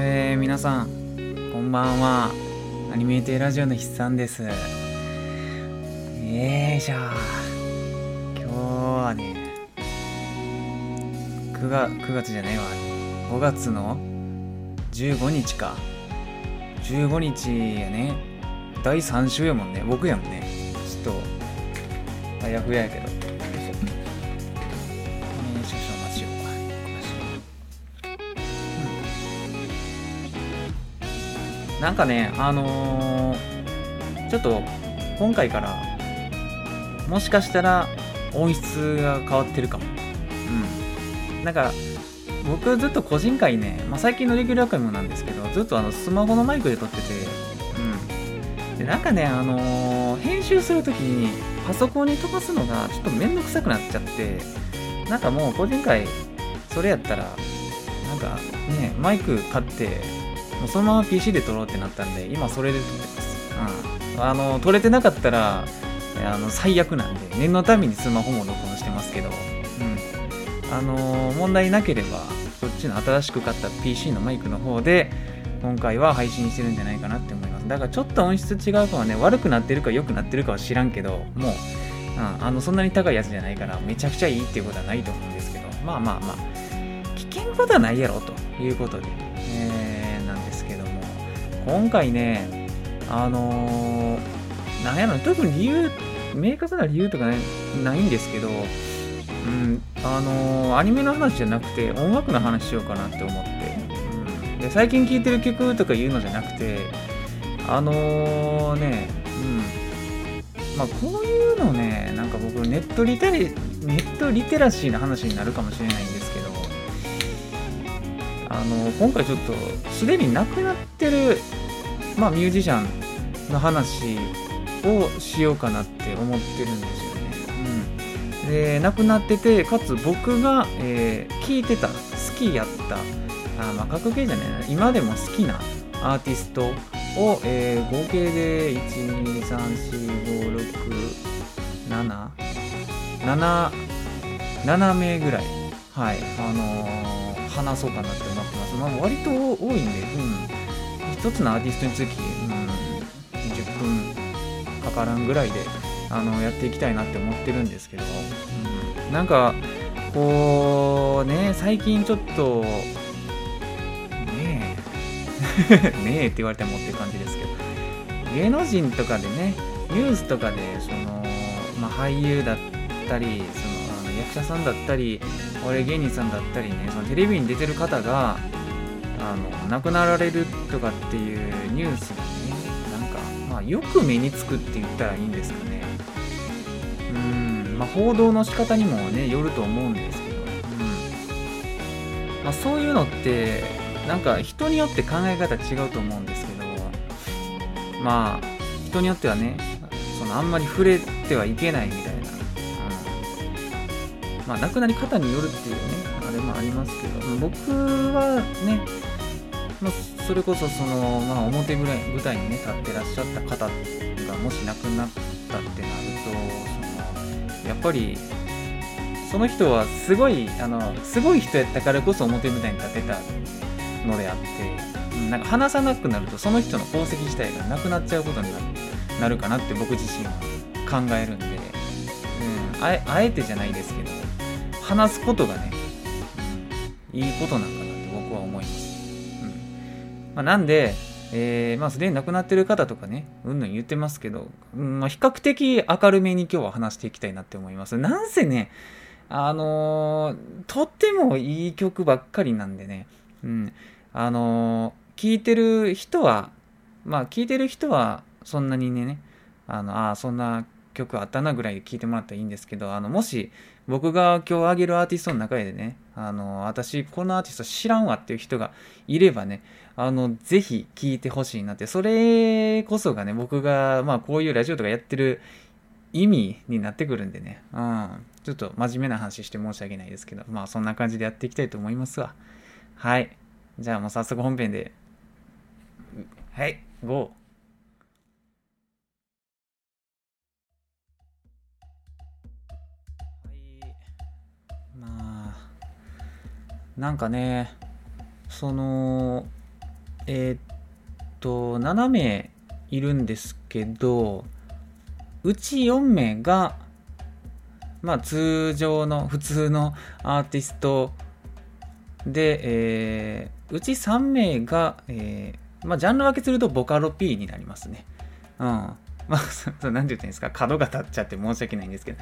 えー、皆さん、こんばんは。アニメーテーラジオの筆算です。えー、じゃあ、今日はね、9月、9月じゃねえわ。5月の15日か。15日やね。第3週やもんね。僕やもんね。ちょっと、あやふややけど。なんかね、あのー、ちょっと今回からもしかしたら音質が変わってるかも。うん。なんか僕ずっと個人会ね、まあ、最近のレギュラー会もなんですけど、ずっとあのスマホのマイクで撮ってて、うん。で、なんかね、あのー、編集するときにパソコンに飛ばすのがちょっとめんどくさくなっちゃって、なんかもう個人会それやったら、なんかね、マイク買って、そのまま PC で撮ろうってなったんで、今それで撮ってます。うん。あの、撮れてなかったら、あの、最悪なんで、念のためにスマホも録音してますけど、うん。あの、問題なければ、こっちの新しく買った PC のマイクの方で、今回は配信してるんじゃないかなって思います。だからちょっと音質違うかはね、悪くなってるか良くなってるかは知らんけど、もう、うん、あの、そんなに高いやつじゃないから、めちゃくちゃいいっていうことはないと思うんですけど、まあまあまあ、危険ことはないやろということで、えー今回ね、あのー、なんやろ、特に理由、明確な理由とか、ね、ないんですけど、うん、あのー、アニメの話じゃなくて、音楽の話しようかなって思って、うん、で最近聴いてる曲とか言うのじゃなくて、あのー、ね、うん、まあ、こういうのね、なんか僕、ネットリテラネットリテラシーの話になるかもしれないんで、あの今回ちょっとすでに亡くなってるまあ、ミュージシャンの話をしようかなって思ってるんですよね。うん、で亡くなっててかつ僕が、えー、聞いてた好きやったあまあ格ゲーじゃないな今でも好きなアーティストを、えー、合計で1234567 7名ぐらい。はい。あのー、話そうかなって思ってます。まあ割と多いんで、うん。1つのアーティストにつき、うん、20分かからんぐらいであのやっていきたいなって思ってるんですけど、うん、なんかこうね最近ちょっとねえ ねえって言われてもっていう感じですけど芸能人とかでねニュースとかでその、まあ、俳優だったりその役者さんだったり俺芸人さんだったりねそのテレビに出てる方があの亡くなられるとかっていうニュースがねなんか、まあ、よく目につくって言ったらいいんですかね。うんまあ報道の仕方にもねよると思うんですけど、うん。まあ、そういうのってなんか人によって考え方違うと思うんですけどまあ人によってはねそのあんまり触れてはいけないみたいな、まあ亡くなり方によるっていうねあれもありますけど僕はねまあ、それこそその、まあ、表舞台にね立ってらっしゃった方がもし亡くなったってなるとそのやっぱりその人はすごいあのすごい人やったからこそ表舞台に立てたのであって、なんか話さなくなるとその人の功績自体がなくなっちゃうことになるかなって僕自身は考えるんで、うん、あえあえてじゃないですけど話すことがね、いいことなんかなって僕は思います。うんまあ、なんで、えー、まあ、すでに亡くなってる方とかね、うんぬん言ってますけど、うんまあ、比較的明るめに今日は話していきたいなって思います。なんせね、あのー、とってもいい曲ばっかりなんでね、うん、あのー、聞いてる人は、まあ、聞いてる人は、そんなにね、あの、ああ、そんな曲あったなぐらいで聞いてもらったらいいんですけど、あの、もし、僕が今日あげるアーティストの中でね、あの、私、このアーティスト知らんわっていう人がいればね、あの、ぜひ聞いてほしいなって、それこそがね、僕が、まあ、こういうラジオとかやってる意味になってくるんでね、うん、ちょっと真面目な話して申し訳ないですけど、まあ、そんな感じでやっていきたいと思いますわ。はい。じゃあもう早速本編で、はい、GO! なんかねそのえー、っと、7名いるんですけど、うち4名が、まあ通常の普通のアーティストで、えー、うち3名が、えー、まあジャンル分けするとボカロ P になりますね。うん。まあ、なんて言ったんですか、角が立っちゃって申し訳ないんですけど。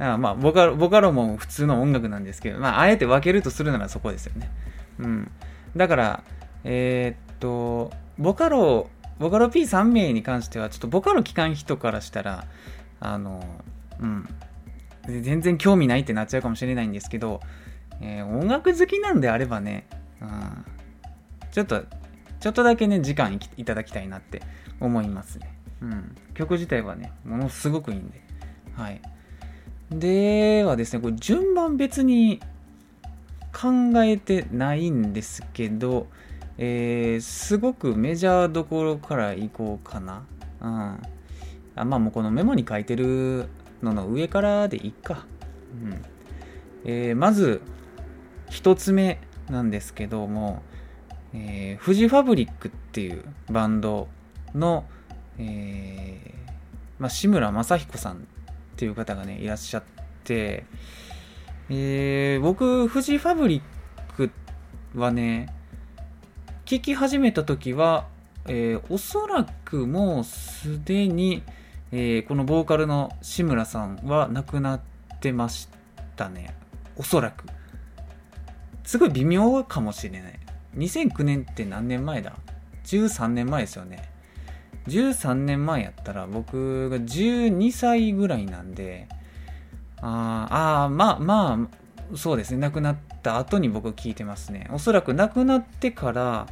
あまあボカロ、ボカロも普通の音楽なんですけど、まあ、あえて分けるとするならそこですよね。うん。だから、えー、っと、ボカロ、ボカロ P3 名に関しては、ちょっとボカロ機関人からしたら、あの、うん。全然興味ないってなっちゃうかもしれないんですけど、えー、音楽好きなんであればね、うん、ちょっと、ちょっとだけね、時間いただきたいなって思いますね。うん。曲自体はね、ものすごくいいんで。はい。ではですね、これ順番別に考えてないんですけど、えー、すごくメジャーどころから行こうかな。うん。あまあもうこのメモに書いてるのの上からでいいか。うん。えー、まず、一つ目なんですけども、えー、フジファブリックっていうバンドの、えーまあ、志村正彦さんっていう方がねいらっしゃって、えー、僕フジファブリックはね聞き始めた時は、えー、おそらくもうすでに、えー、このボーカルの志村さんは亡くなってましたねおそらくすごい微妙かもしれない2009年って何年前だ ?13 年前ですよね。13年前やったら僕が12歳ぐらいなんで、ああ、まあまあ、そうですね。亡くなった後に僕聞いてますね。おそらく亡くなってから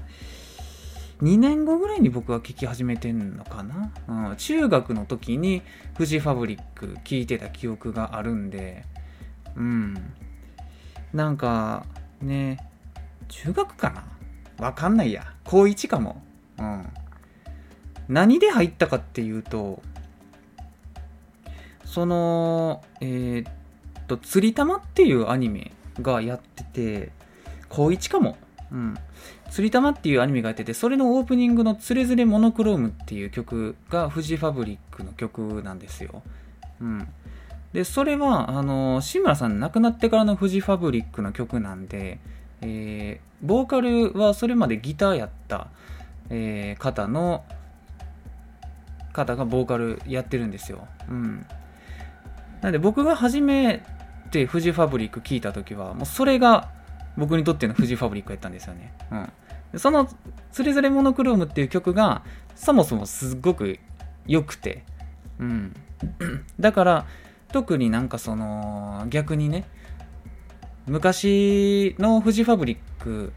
2年後ぐらいに僕は聞き始めてんのかな？うん、中学の時にフジファブリック聞いてた記憶があるんで、うん。なんかね、中学かな？わかんないや。高1かも。うん。何で入ったかっていうと、その、えー、っと、釣り玉っていうアニメがやってて、高1かも。うん。釣り玉っていうアニメがやってて、それのオープニングのつれづれモノクロームっていう曲がフジファブリックの曲なんですよ。うん。で、それは、あの、志村さん亡くなってからのフジファブリックの曲なんで、えー、ボーカルはそれまでギターやった、えー、方の方がボーカルやってるんですよ。うん。なんで僕が初めてフジファブリック聞いた時は、もうそれが僕にとってのフジファブリックやったんですよね。うん。その「つれづれモノクローム」っていう曲がそもそもすっごく良くて、うん。だから特になんかその逆にね昔のフジファブリック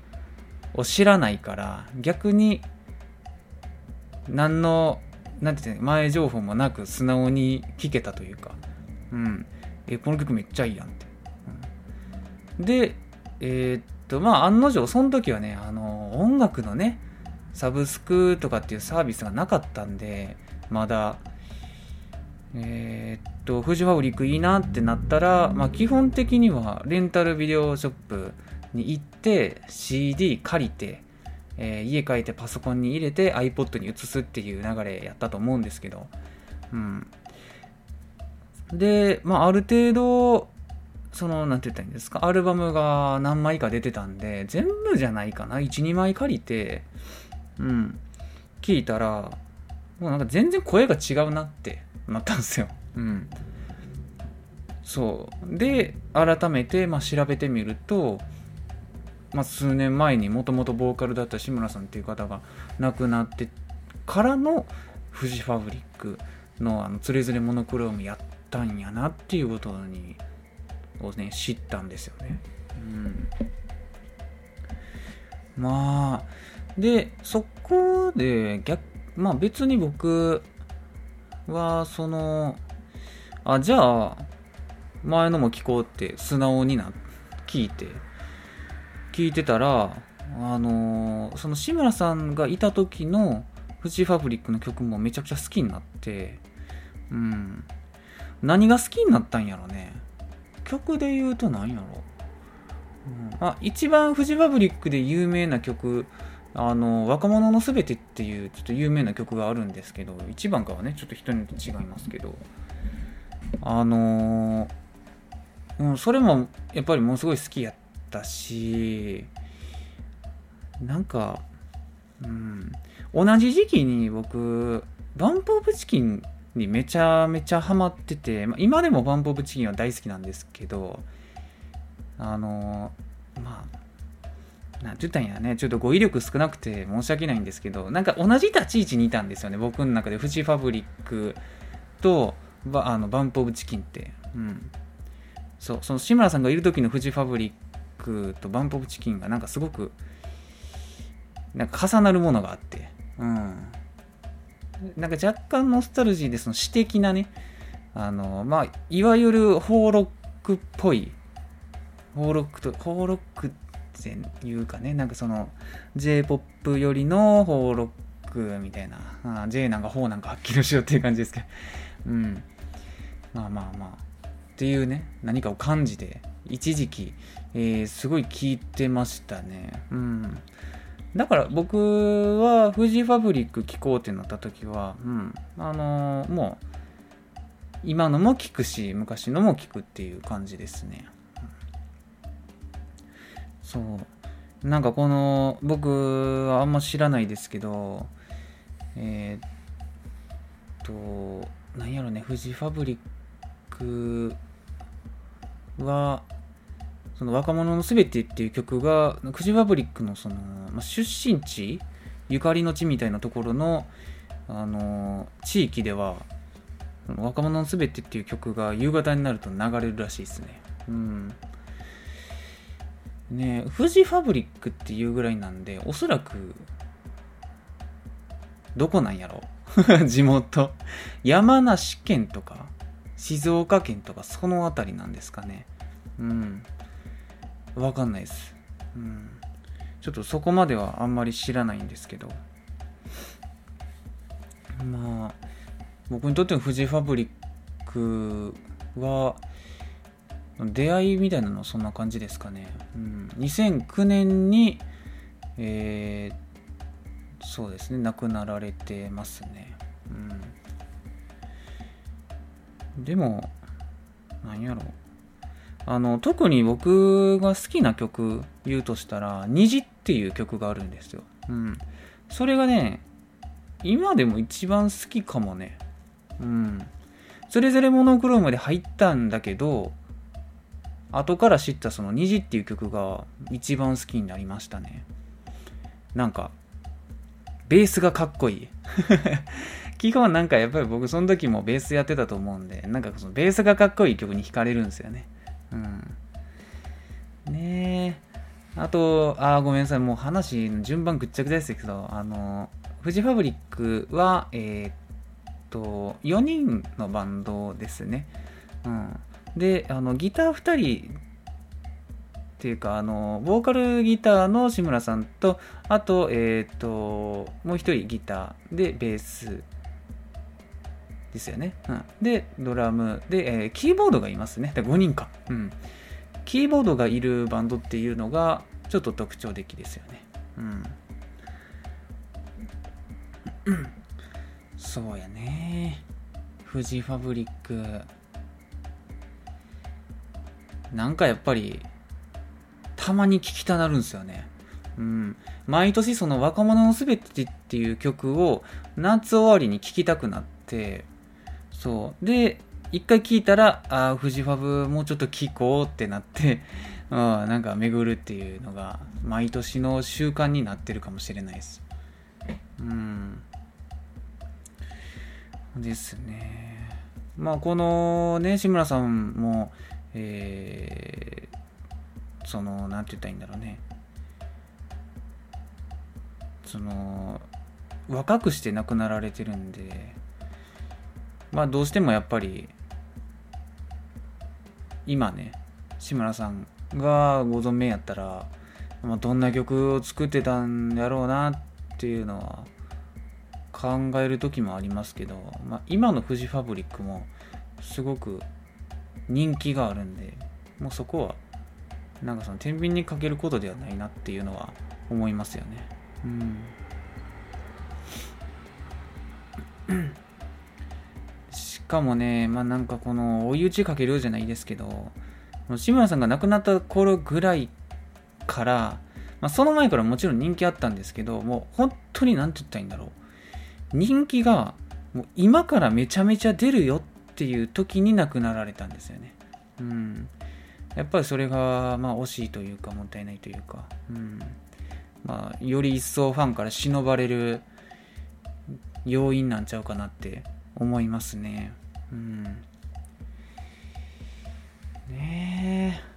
を知らないから逆に何のなんて言う前情報もなく素直に聴けたというか。うん。えこの曲めっちゃいいやんって、うん、でえー、っとまあ案の定その時はねあの音楽のねサブスクとかっていうサービスがなかったんでまだえー、っと、フジファブリックいいなってなったら、まあ、基本的にはレンタルビデオショップに行って CD 借りて、えー、家帰ってパソコンに入れて iPod に移すっていう流れやったと思うんですけど、うん。で、まあ、ある程度、その、なんて言ったらいいんですか、アルバムが何枚か出てたんで、全部じゃないかな、1、2枚借りて、うん、聞いたら、もうなんか全然声が違うなってなったんですよ。うん。そう。で、改めて、まあ、調べてみると、まあ、数年前にもともとボーカルだった志村さんっていう方が亡くなってからのフジファブリックのあのつれづれモノクロームやったんやなっていうことにをね知ったんですよね。うん、まあでそこで逆まあ別に僕はそのあじゃあ前のも聞こうって素直にな聞いて聞いてたらあのー、その志村さんがいた時のフジファブリックの曲もめちゃくちゃ好きになってうん。何が好きになったんやろね。曲で言うと何やろ、うん、あ一番フジファブリックで有名な曲あの若者のすべてっていうちょっと有名な曲があるんですけど1番かはねちょっと人によって違いますけど。あのうん、それもやっぱりものすごい好きやったしなんか、うん、同じ時期に僕バンプ・オブ・チキンにめちゃめちゃハマってて、まあ、今でもバンプ・オブ・チキンは大好きなんですけどあのまあなんて言ったんやね、ちょっと語彙力少なくて申し訳ないんですけど、なんか同じ立ち位置にいたんですよね、僕の中で。フジファブリックとバあのバンプ・オブ・チキンって。うん。そう、その志村さんがいる時のフジファブリックとバンプ・オブ・チキンがなんかすごく、なんか重なるものがあって。うん。なんか若干ノスタルジーでその詩的なね、あの、まあ、いわゆるホーロックっぽい、ホーロックと、ホーロックっていうかね、なんかその J-POP よりのホーロックみたいな、あ J なんかホーなんかはっきりしようっていう感じですけど、うん。まあまあまあ、っていうね、何かを感じて、一時期、えー、すごい聞いてましたね。うん。だから僕はフジファブリック聴こうってなった時は、うん、あのー、もう今のも聞くし昔のも聞くっていう感じですね。そうなんかこの僕はあんま知らないですけどえー、っとなんやろねフジファブリックはその若者のすべてっていう曲が、フジファブリックのその、まあ、出身地、ゆかりの地みたいなところの、あのー、地域では、若者のすべてっていう曲が夕方になると流れるらしいですね。うん。ねフジファブリックっていうぐらいなんで、おそらく、どこなんやろ？地元。山梨県とか、静岡県とか、その辺りなんですかね。うん。わかんないです。うん。ちょっとそこまではあんまり知らないんですけど。まあ、僕にとってのフジファブリックは、出会いみたいなのそんな感じですかね。うん、2009年に、えー、そうですね、亡くなられてますね。うん、でも、なんやろう。あの特に僕が好きな曲言うとしたら「虹」っていう曲があるんですよ。うん。それがね今でも一番好きかもね。うん。それぞれモノクロームで入ったんだけど後から知ったその「虹」っていう曲が一番好きになりましたね。なんかベースがかっこいい。基本なんかやっぱり僕その時もベースやってたと思うんで、なんかそのベースがかっこいい曲に惹かれるんですよね。うん。ねえ。あと、あ、ごめんなさい。もう話、順番ぐっちゃぐちゃですけど、あの、フジファブリックは、えー、っと、4人のバンドですね。うん。で、あの、ギター2人っていうか、あの、ボーカルギターの志村さんと、あと、えっ、と、もう一人ギターでベースですよね。うん、で、ドラムで、えー、キーボードがいますね。で5人か。うん。キーボードがいるバンドっていうのが、ちょっと特徴的ですよね。うん。そうやね。フジファブリック。なんかやっぱり、たまに聴きたなるんですよね。うん。毎年その若者のすべてっていう曲を夏終わりに聴きたくなって、そう。で、一回聞いたら、ああ、フジファブもうちょっと聞こうってなって、うん、なんか巡るっていうのが、毎年の習慣になってるかもしれないです。うん。ですね。まあ、このね、志村さんも、えー、その、なんて言ったらいいんだろうね。その、若くして亡くなられてるんで、まあどうしてもやっぱり今ね志村さんがご存命やったら、まあ、どんな曲を作ってたんやろうなっていうのは考える時もありますけど、まあ、今のフジファブリックもすごく人気があるんでもうそこはなんかその天秤にかけることではないなっていうのは思いますよね。うんかもねまあなんかこの追い打ちかけるじゃないですけど志村さんが亡くなった頃ぐらいから、まあ、その前からもちろん人気あったんですけどもう本当に何て言ったらいいんだろう。人気がもう今からめちゃめちゃ出るよっていう時に亡くなられたんですよね。うん。やっぱりそれがまあ惜しいというかもったいないというか、うん。まあ、より一層ファンから忍ばれる要因なんちゃうかなって思いますね。ねえ。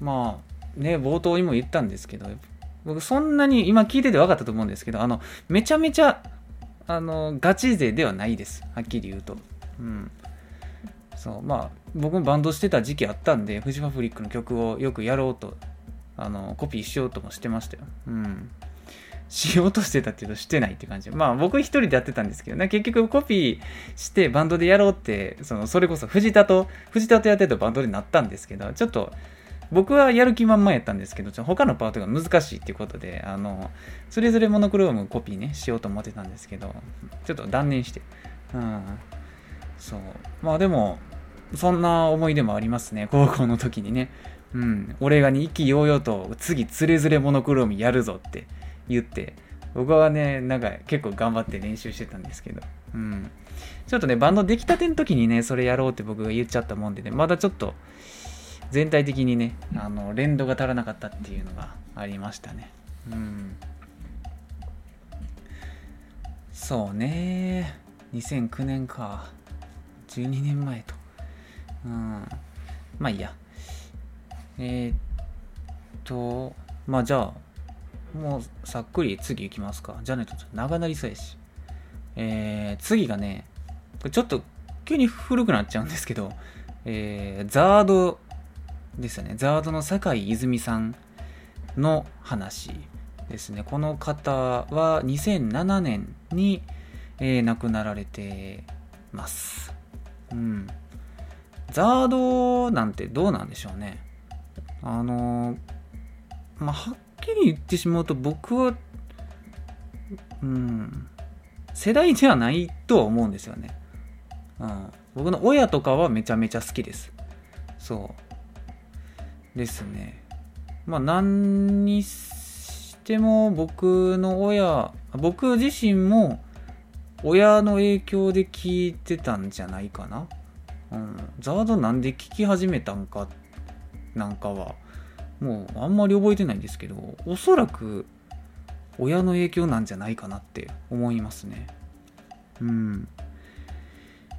まあね冒頭にも言ったんですけど僕そんなに今聞いてて分かったと思うんですけどあのめちゃめちゃあのガチ勢ではないです。はっきり言うと。うん。そうまあ僕もバンドしてた時期あったんでフジファブリックの曲をよくやろうとあのコピーしようともしてましたよ。うん。しようとしてたっていうとしてないって感じ。まあ僕一人でやってたんですけどね、結局コピーしてバンドでやろうって、そのそれこそ藤田と、藤田とやってたバンドになったんですけど、ちょっと僕はやる気満々やったんですけど、ちょ他のパートが難しいっていうことで、あの、それぞれモノクロームコピーね、しようと思ってたんですけど、ちょっと断念して。うん。そう。まあでも、そんな思い出もありますね、高校の時にね。うん。俺がに意気揚々と次、つれづれモノクロームやるぞって。言って、僕はね、なんか結構頑張って練習してたんですけど、うん。ちょっとね、バンド出来たての時にね、それやろうって僕が言っちゃったもんでね、まだちょっと、全体的にね、あの、連動が足らなかったっていうのがありましたね。うん。そうね。2009年か。12年前と。うん。まあいいや。えー、っと、まあじゃあ、もうさっくり次行きますか。じゃないと長なりそうやし。えー、次がね、ちょっと急に古くなっちゃうんですけど、えー、ザードですよね。ザードの酒井泉さんの話ですね。この方は2007年に、えー、亡くなられてます。うん。ザードなんてどうなんでしょうね。あのーまあ、はっきり言ってしまうと僕は、うん、世代ではないとは思うんですよね。うん、僕の親とかはめちゃめちゃ好きです。そう。ですね。まあ何にしても僕の親、僕自身も親の影響で聞いてたんじゃないかな。うん。ザードなんで聞き始めたんかなんかはもうあんまり覚えてないんですけどおそらく親の影響なんじゃないかなって思いますね。うん。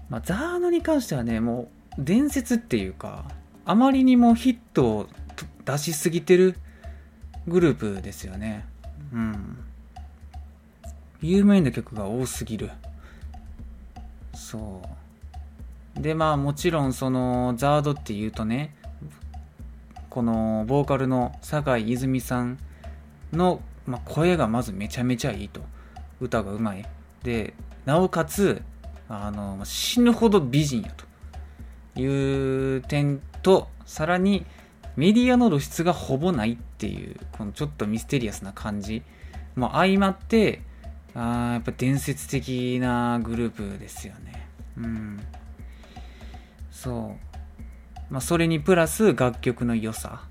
まあザードに関してはねもう伝説っていうかあまりにもヒットを出しすぎてるグループですよね。うん。有名な曲が多すぎる。そう。でまあもちろんそのザードっていうとねこのボーカルの酒井泉さんの、まあ、声がまずめちゃめちゃいいと歌がうまい。でなおかつあの死ぬほど美人やという点とさらにメディアの露出がほぼないっていうこのちょっとミステリアスな感じ。も相まってあやっぱ伝説的なグループですよね。うん。そう。まあ、それにプラス楽曲の良さ。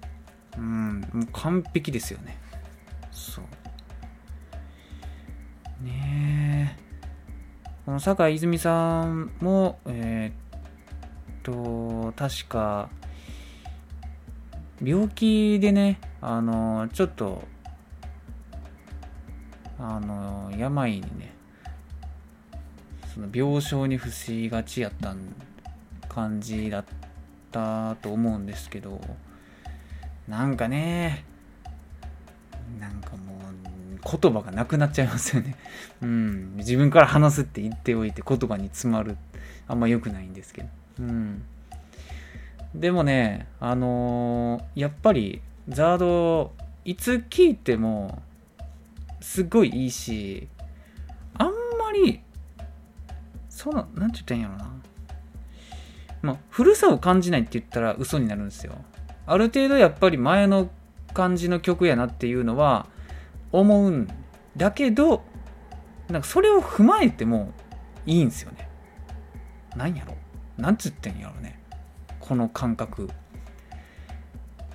うん、もう完璧ですよね。そう。ねえ。この坂井泉さんも、えー、っと、確か、病気でね、あの、ちょっと、あの、病にね、その病床に伏しがちやった感じだったったと思うんですけどなんかねなんかもう言葉がなくなっちゃいますよね。うん。自分から話すって言っておいて言葉に詰まる。あんま良くないんですけど。うん。でもねあのー、やっぱりザードいつ聞いてもすごいいいしあんまりその何て言ったらいいんやろな。まあ、古さを感じないって言ったら嘘になるんですよ。ある程度やっぱり前の感じの曲やなっていうのは思うんだけどなんかそれを踏まえてもいいんですよね。何やろ？なんつってんやろね。この感覚。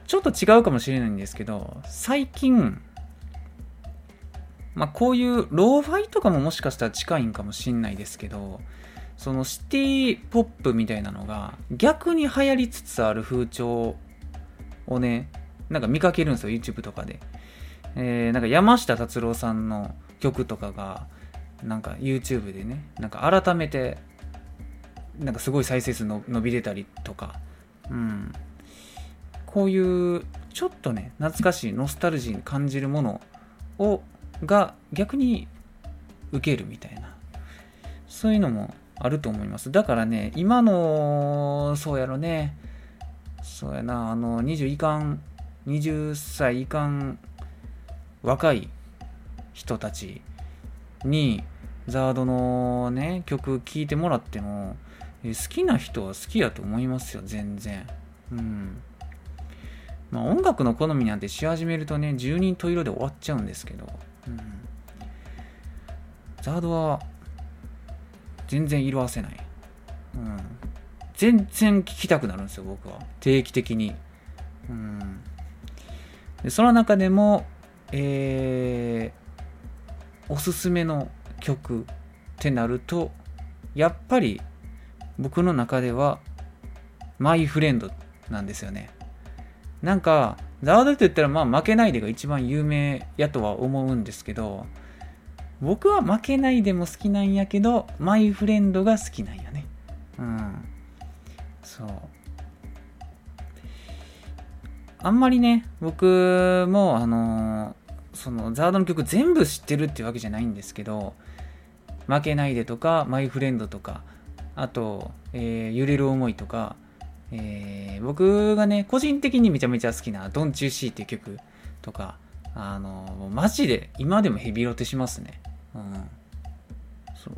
ちょっと違うかもしれないんですけど最近まあこういうローファイとかももしかしたら近いんかもしんないですけどそのシティポップみたいなのが逆に流行りつつある風潮をねなんか見かけるんですよ YouTube とかで、えー、なんか山下達郎さんの曲とかがなんか YouTube でねなんか改めてなんかすごい再生数の伸び出たりとか。うん。こういうちょっとね懐かしいノスタルジーに感じるものをが逆に受けるみたいな。そういうのもあると思います。だからね今のそうやろね。そうやなあの20いかん20歳いかん若い人たちにザードのね曲聴いてもらっても好きな人は好きやと思いますよ全然。うん。まあ音楽の好みなんてし始めるとね十人十色で終わっちゃうんですけど、うん、ザードは全然色あせない、うん、全然聴きたくなるんですよ僕は。定期的に、うん、でその中でもえー、おすすめの曲ってなるとやっぱり僕の中ではマイフレンドなんですよね。なんかザワードって言ったらまあ負けないでが一番有名やとは思うんですけど僕は負けないでも好きなんやけどマイフレンドが好きなんやね。うん。そう。あんまりね僕もあのそのザードの曲全部知ってるっていうわけじゃないんですけど負けないでとかマイフレンドとかあと、えー、揺れる思いとか、えー、僕がね個人的にめちゃめちゃ好きなドンチューシーっていう曲とかあのマジで今でもヘビロテしますね。うんそう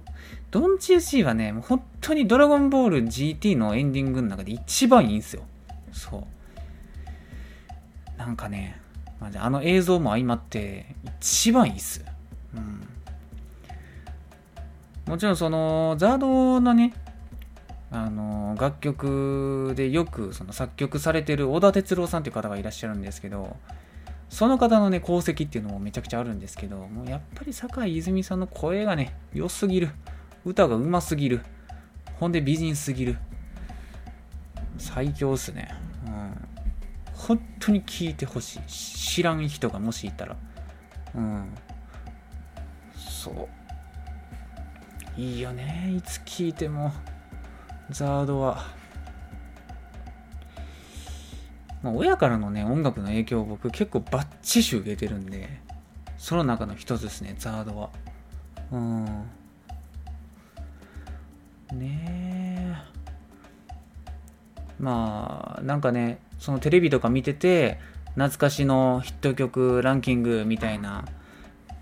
ドンチューシーはねもう本当にドラゴンボール GT のエンディングの中で一番いいんですよそうなんかねまああの映像も相まって一番いいっす。うん。もちろんそのザードのね、あの楽曲でよくその作曲されてる小田哲郎さんっていう方がいらっしゃるんですけど、その方のね、功績っていうのもめちゃくちゃあるんですけど、もうやっぱり坂井泉さんの声がね、良すぎる。歌が上手すぎる。ほんで美人すぎる。最強っすね。うん。本当に聞いてほしい知らん人がもしいたらうんそういいよねいつ聞いてもザードはまあ、親からのね音楽の影響を僕結構バッチシ受けてるんでその中の一つですねザードは。うん。ねえ。まあなんかねそのテレビとか見てて懐かしのヒット曲ランキングみたいな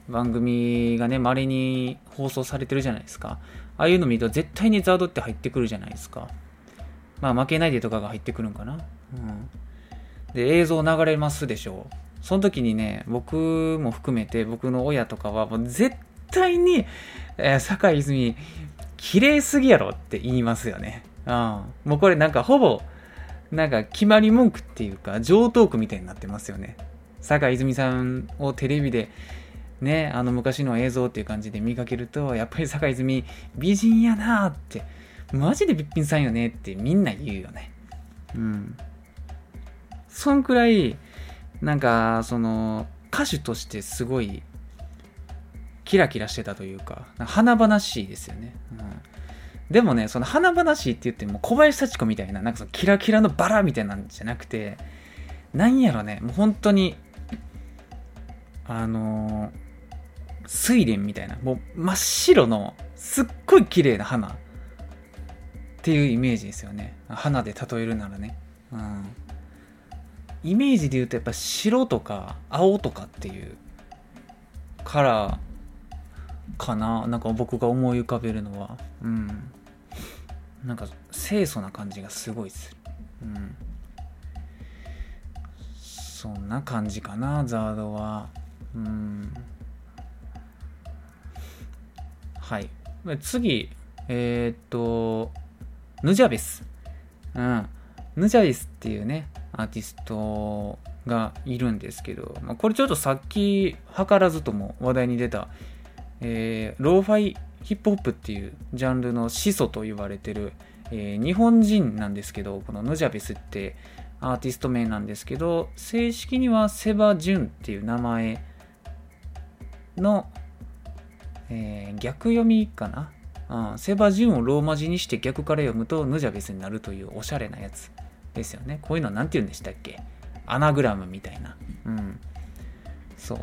番組がね稀に放送されてるじゃないですか。ああいうの見ると絶対にザードって入ってくるじゃないですか。まあ負けないでとかが入ってくるんかな。うん。で映像流れますでしょうその時にね僕も含めて僕の親とかはもう絶対に、えー、坂井泉綺麗すぎやろって言いますよねうん。もうこれなんかほぼ、なんか決まり文句っていうか、上等句みたいになってますよね。坂井泉さんをテレビで、ね、あの昔の映像っていう感じで見かけると、やっぱり坂井泉美人やなーって、マジでびっぴんさんよねってみんな言うよね。うん。そんくらい、なんか、その、歌手としてすごい、キラキラしてたというか、華々しいですよね。うんでもね、その華々しいって言っても小林幸子みたいな、なんかそのキラキラのバラみたいなんじゃなくて、なんやろね、もう本当に、あのー、睡蓮みたいな、もう真っ白の、すっごい綺麗な花っていうイメージですよね。花で例えるならね。うん。イメージで言うとやっぱ白とか青とかっていうカラーかな。なんか僕が思い浮かべるのは。うん。なんか清楚な感じがすごいする。うん。そんな感じかなザードは。うん。はい。次。えー、っとヌジャベス。うん。ヌジャベスっていうねアーティストがいるんですけど、まあ、これちょっとさっき図らずとも話題に出た、えー、ローファイヒップホップっていうジャンルの始祖と言われてる、えー、日本人なんですけど、このヌジャベスってアーティスト名なんですけど、正式にはセバ・ジュンっていう名前の、えー、逆読みかな、うん、セバ・ジュンをローマ字にして逆から読むとヌジャベスになるというおしゃれなやつ。ですよね。こういうの何て言うんでしたっけ？アナグラムみたいな。うん。そう。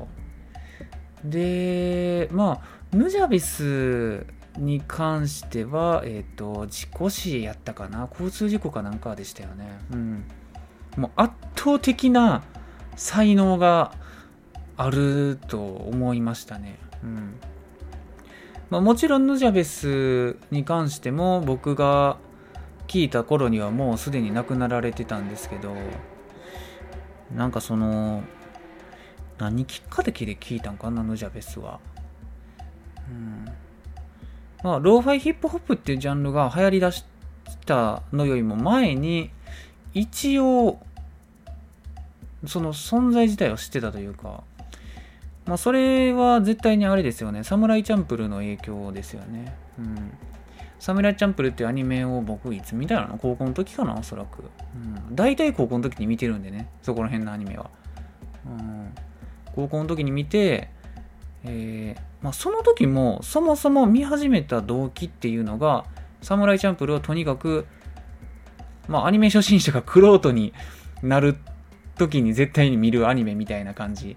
で、まあ、ヌジャビスに関しては、えっ、ー、と、事故死やったかな？交通事故かなんかでしたよね。うん。もう圧倒的な才能があると思いましたね。うん。まあ、もちろんヌジャベスに関しても僕が聞いた頃にはもうすでに亡くなられてたんですけどなんかその何きっかけで聞いたんかなヌジャベスはうんまあ、ローファイヒップホップっていうジャンルが流行りだしたのよりも前に、一応、その存在自体を知ってたというか、まあ、それは絶対にあれですよね。サムライチャンプルの影響ですよね。うん。サムライチャンプルっていうアニメを僕いつ見たの？高校の時かなおそらく。うん。大体高校の時に見てるんでね。そこら辺のアニメは。うん。高校の時に見て、えー、まあ、その時もそもそも見始めた動機っていうのがサムライチャンプルをとにかく、まあ、アニメ初心者がクロートになる時に絶対に見るアニメみたいな感じ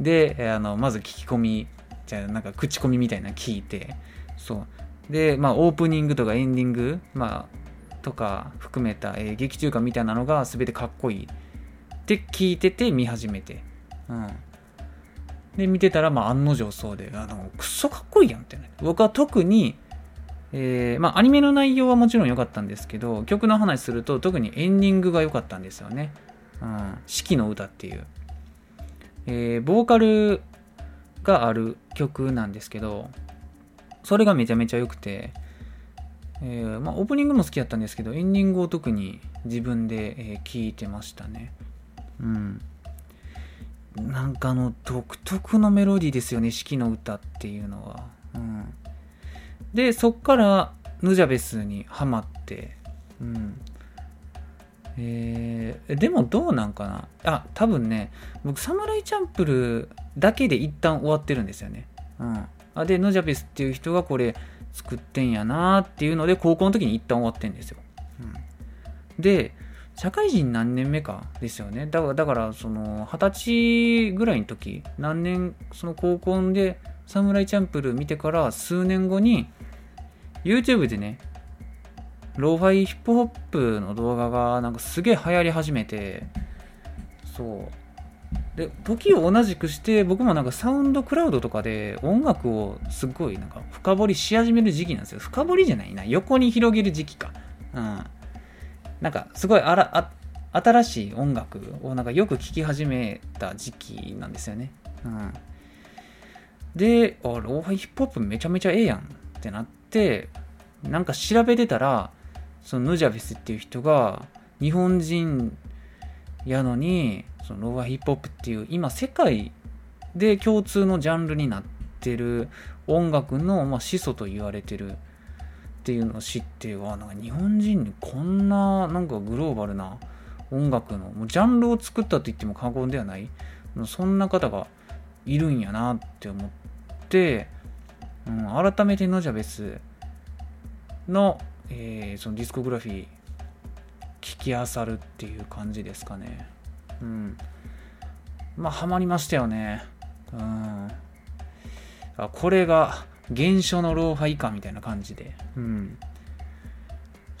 であのまず聞き込みじゃあなんか口コミみたいな聞いてそうでまあオープニングとかエンディングまあとか含めた、えー、劇中歌みたいなのが全てかっこいいって聞いてて見始めてうんで、見てたら、まあ、案の定そうで、あの、くっそかっこいいやんってね。僕は特に、えー、まあ、アニメの内容はもちろん良かったんですけど、曲の話すると、特にエンディングが良かったんですよね。うん、四季の歌っていう。えー、ボーカルがある曲なんですけど、それがめちゃめちゃ良くて、えー、まあ、オープニングも好きだったんですけど、エンディングを特に自分で、えー、聞いてましたね。うん。なんかあの独特のメロディーですよね四季の歌っていうのは、うん、でそっからヌジャベスにはまって。うん。えー、でもどうなんかな。あ多分ね僕サムライチャンプルだけで一旦終わってるんですよね。うん。でヌジャベスっていう人がこれ作ってんやなっていうので高校の時に一旦終わってんですよ、うん、で社会人何年目かですよね。だから、だからその、二十歳ぐらいの時、何年、その高校で、サムライチャンプル見てから数年後に、YouTube でね、ローファイヒップホップの動画がなんかすげえ流行り始めて、そう。で、時を同じくして、僕もなんかサウンドクラウドとかで音楽をすごいなんか深掘りし始める時期なんですよ。深掘りじゃないな。横に広げる時期か。うん。なんかすごいあらあ新しい音楽をなんかよく聴き始めた時期なんですよね。うん、で、あ、ローハイヒップホップめちゃめちゃええやんってなって、なんか調べてたら、そのヌジャベスっていう人が日本人やのに、そのローハイヒップホップっていう今世界で共通のジャンルになってる音楽の、まあ、始祖と言われてるっていうのを知ってはなんか日本人にこんななんかグローバルな音楽のもうジャンルを作ったと言っても過言ではないそんな方がいるんやなって思って、うん、改めてノジャベスの,、えー、そのディスコグラフィー聞きあさるっていう感じですかね。うんまあハマりましたよねうんあこれが現象のローファイ感みたいな感じで。うん。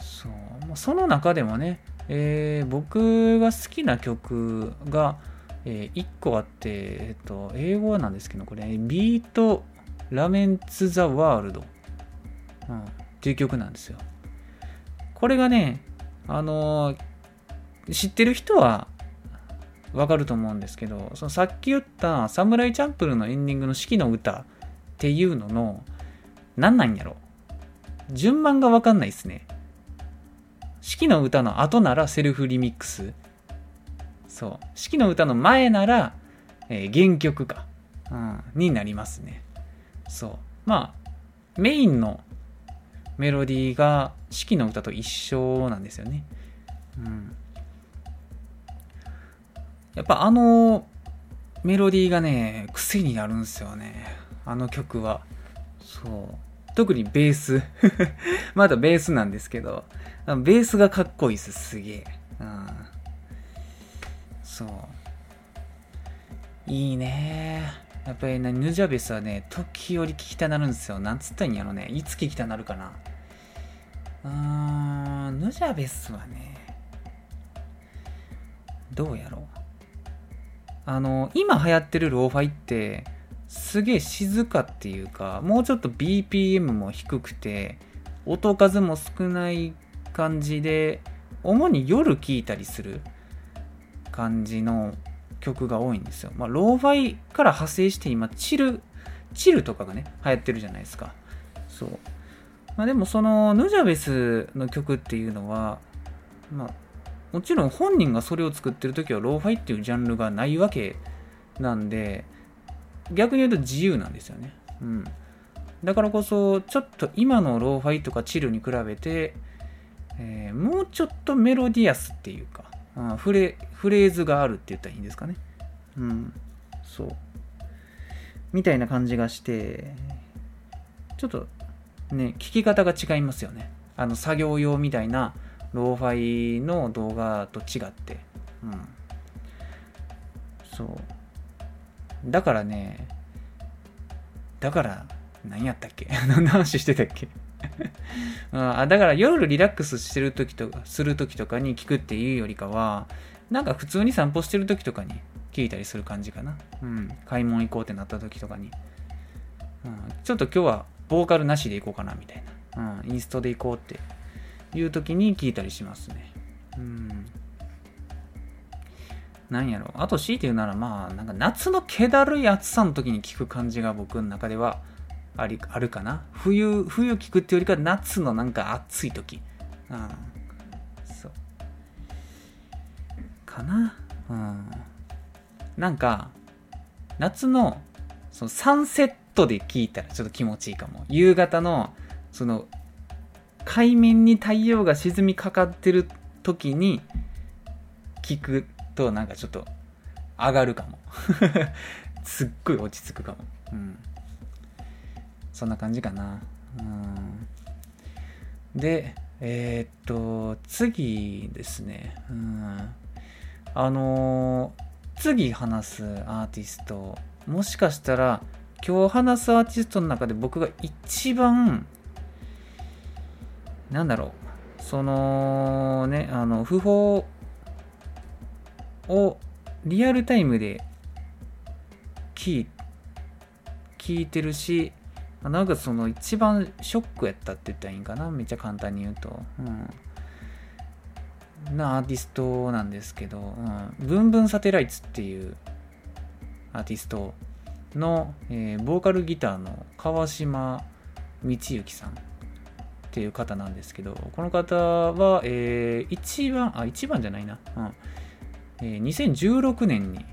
そう。その中でもね、えー、僕が好きな曲が、えー、1個あって、えっ、と、英語なんですけど、これ、 Beat Laments the World、うん、っていう曲なんですよ。これがね、あのー、知ってる人はわかると思うんですけど、そのさっき言ったサムライチャンプルのエンディングの四季の歌っていうのの、何なんやろ？順番がわかんないですね。四季の歌の後ならセルフリミックス。そう。四季の歌の前なら、えー、原曲か、うん。になりますね。そう。まあ、メインのメロディーが四季の歌と一緒なんですよね。うん。やっぱあのメロディーがね、癖になるんですよね。あの曲は。そう。特にベース。まだベースなんですけど、ベースがかっこいいです、すげえ。うん。そう。いいねやっぱりね、ヌジャベスはね、時折聞きたなるんですよ。なんつったんやろね。いつ聞きたなるかな。うーん、ヌジャベスはね、どうやろう。あの、今流行ってるローファイって、すげえ静かっていうか、もうちょっと BPM も低くて、音数も少ない感じで、主に夜聴いたりする感じの曲が多いんですよ。まあ、ローファイから派生して今、チル、チルとかがね、流行ってるじゃないですか。そう。まあ、でもその、ヌジャベスの曲っていうのは、まあ、もちろん本人がそれを作ってる時はローファイっていうジャンルがないわけなんで逆に言うと自由なんですよね。うん。だからこそちょっと今のローファイとかチルに比べて、えー、もうちょっとメロディアスっていうか、うん、フレフレーズがあるって言ったらいいんですかね。うん。そう。みたいな感じがして、ちょっとね、聞き方が違いますよね。あの作業用みたいなローファイの動画と違って。うん。そう。だからね、だから、何やったっけ？何の話してたっけ？あだから夜リラックスしてる時とか、する時とかに聞くっていうよりかは、なんか普通に散歩してる時とかに聞いたりする感じかな。うん。買い物行こうってなった時とかに。うん、ちょっと今日はボーカルなしで行こうかなみたいな。うん。インストで行こうっていう時に聞いたりしますね。うん。なんやろう。あと強いて言うならまあ、なんか夏の気だるい暑さの時に聞く感じが僕の中ではありあるかな。冬、冬聞くっていうよりか夏のなんか暑い時。うん。そう。かな。うん。なんか、夏のそのサンセットで聞いたらちょっと気持ちいいかも。夕方のその海面に太陽が沈みかかってる時に聞くとなんかちょっと上がるかも。すっごい落ち着くかも。うん。そんな感じかな。うん。でえー、っと次ですね。うん。あのー、次話すアーティストもしかしたら今日話すアーティストの中で僕が一番なんだろう、そのね、あの、不法をリアルタイムで聞いてるし、なんかその一番ショックやったって言ったらいいんかな、めっちゃ簡単に言うと。うん。なアーティストなんですけど、うん、ブンブンサテライツっていうアーティストの、えー、ボーカルギターの川島道之さん。っていう方なんですけど、この方は、えー、一番、あ、一番じゃないな。うんえー、2016年に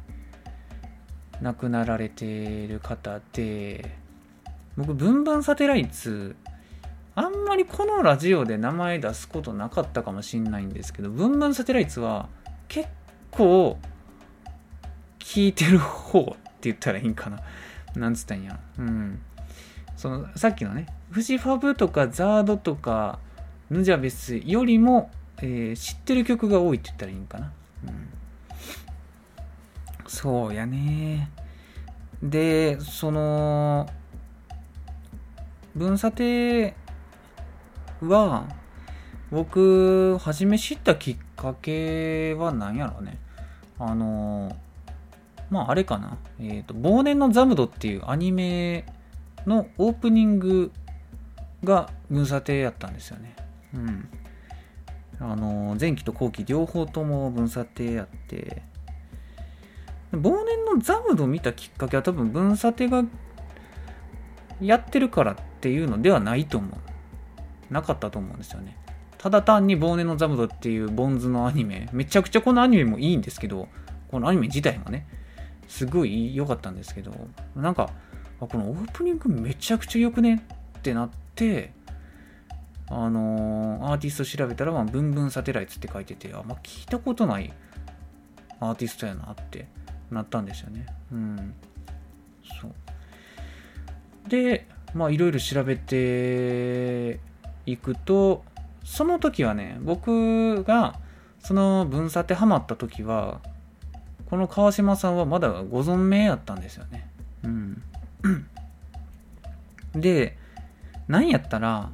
亡くなられている方で、僕、ブンバンサテライツ、あんまりこのラジオで名前出すことなかったかもしんないんですけど、ブンバンサテライツは結構聞いてる方って言ったらいいんかな。なんつったんや。うん。その、さっきのね、フジファブとかザードとかヌジャベスよりも、えー、知ってる曲が多いって言ったらいいんかな。うん、そうやね。で、その、分査定は、僕、初め知ったきっかけは何やろうね。あの、まあ、あれかな。えっ、ー、と、忘年のザムドっていうアニメのオープニングが軍査定やったんですよね。うん。あの、前期と後期両方とも分査定やって、忘年のザムド見たきっかけは多分分査手がやってるからっていうのではないと思う。なかったと思うんですよね。ただ単に忘年のザムドっていうボンズのアニメ、めちゃくちゃこのアニメもいいんですけど、このアニメ自体もね、すごい良かったんですけど、なんか、このオープニングめちゃくちゃ良くねってなって、あのー、アーティスト調べたら、まあ、ブンブンサテライツって書いてて、あん、まあ、聞いたことないアーティストやなってなったんですよね。うん。そう。で、まあ、いろいろ調べていくと、その時はね、僕が、その分査ってハマった時は、この川島さんはまだご存命やったんですよね。うん。で、何やったら、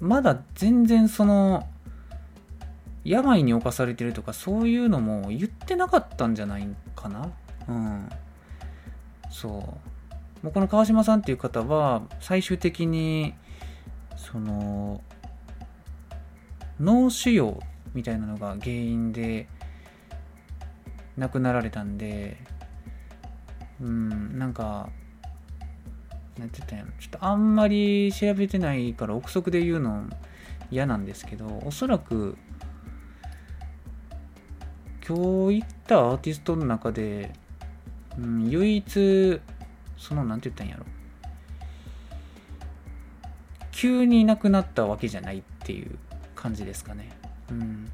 まだ全然その、病に侵されてるとかそういうのも言ってなかったんじゃないかなうん。そう。もうこの川島さんっていう方は最終的にその脳腫瘍みたいなのが原因で亡くなられたんでうんなんかなんて言ったんやろ。ちょっとあんまり調べてないから憶測で言うの嫌なんですけどおそらく今日行ったアーティストの中で、うん、唯一そのなんて言ったんやろ。急にいなくなったわけじゃないっていう感じですかね。うん。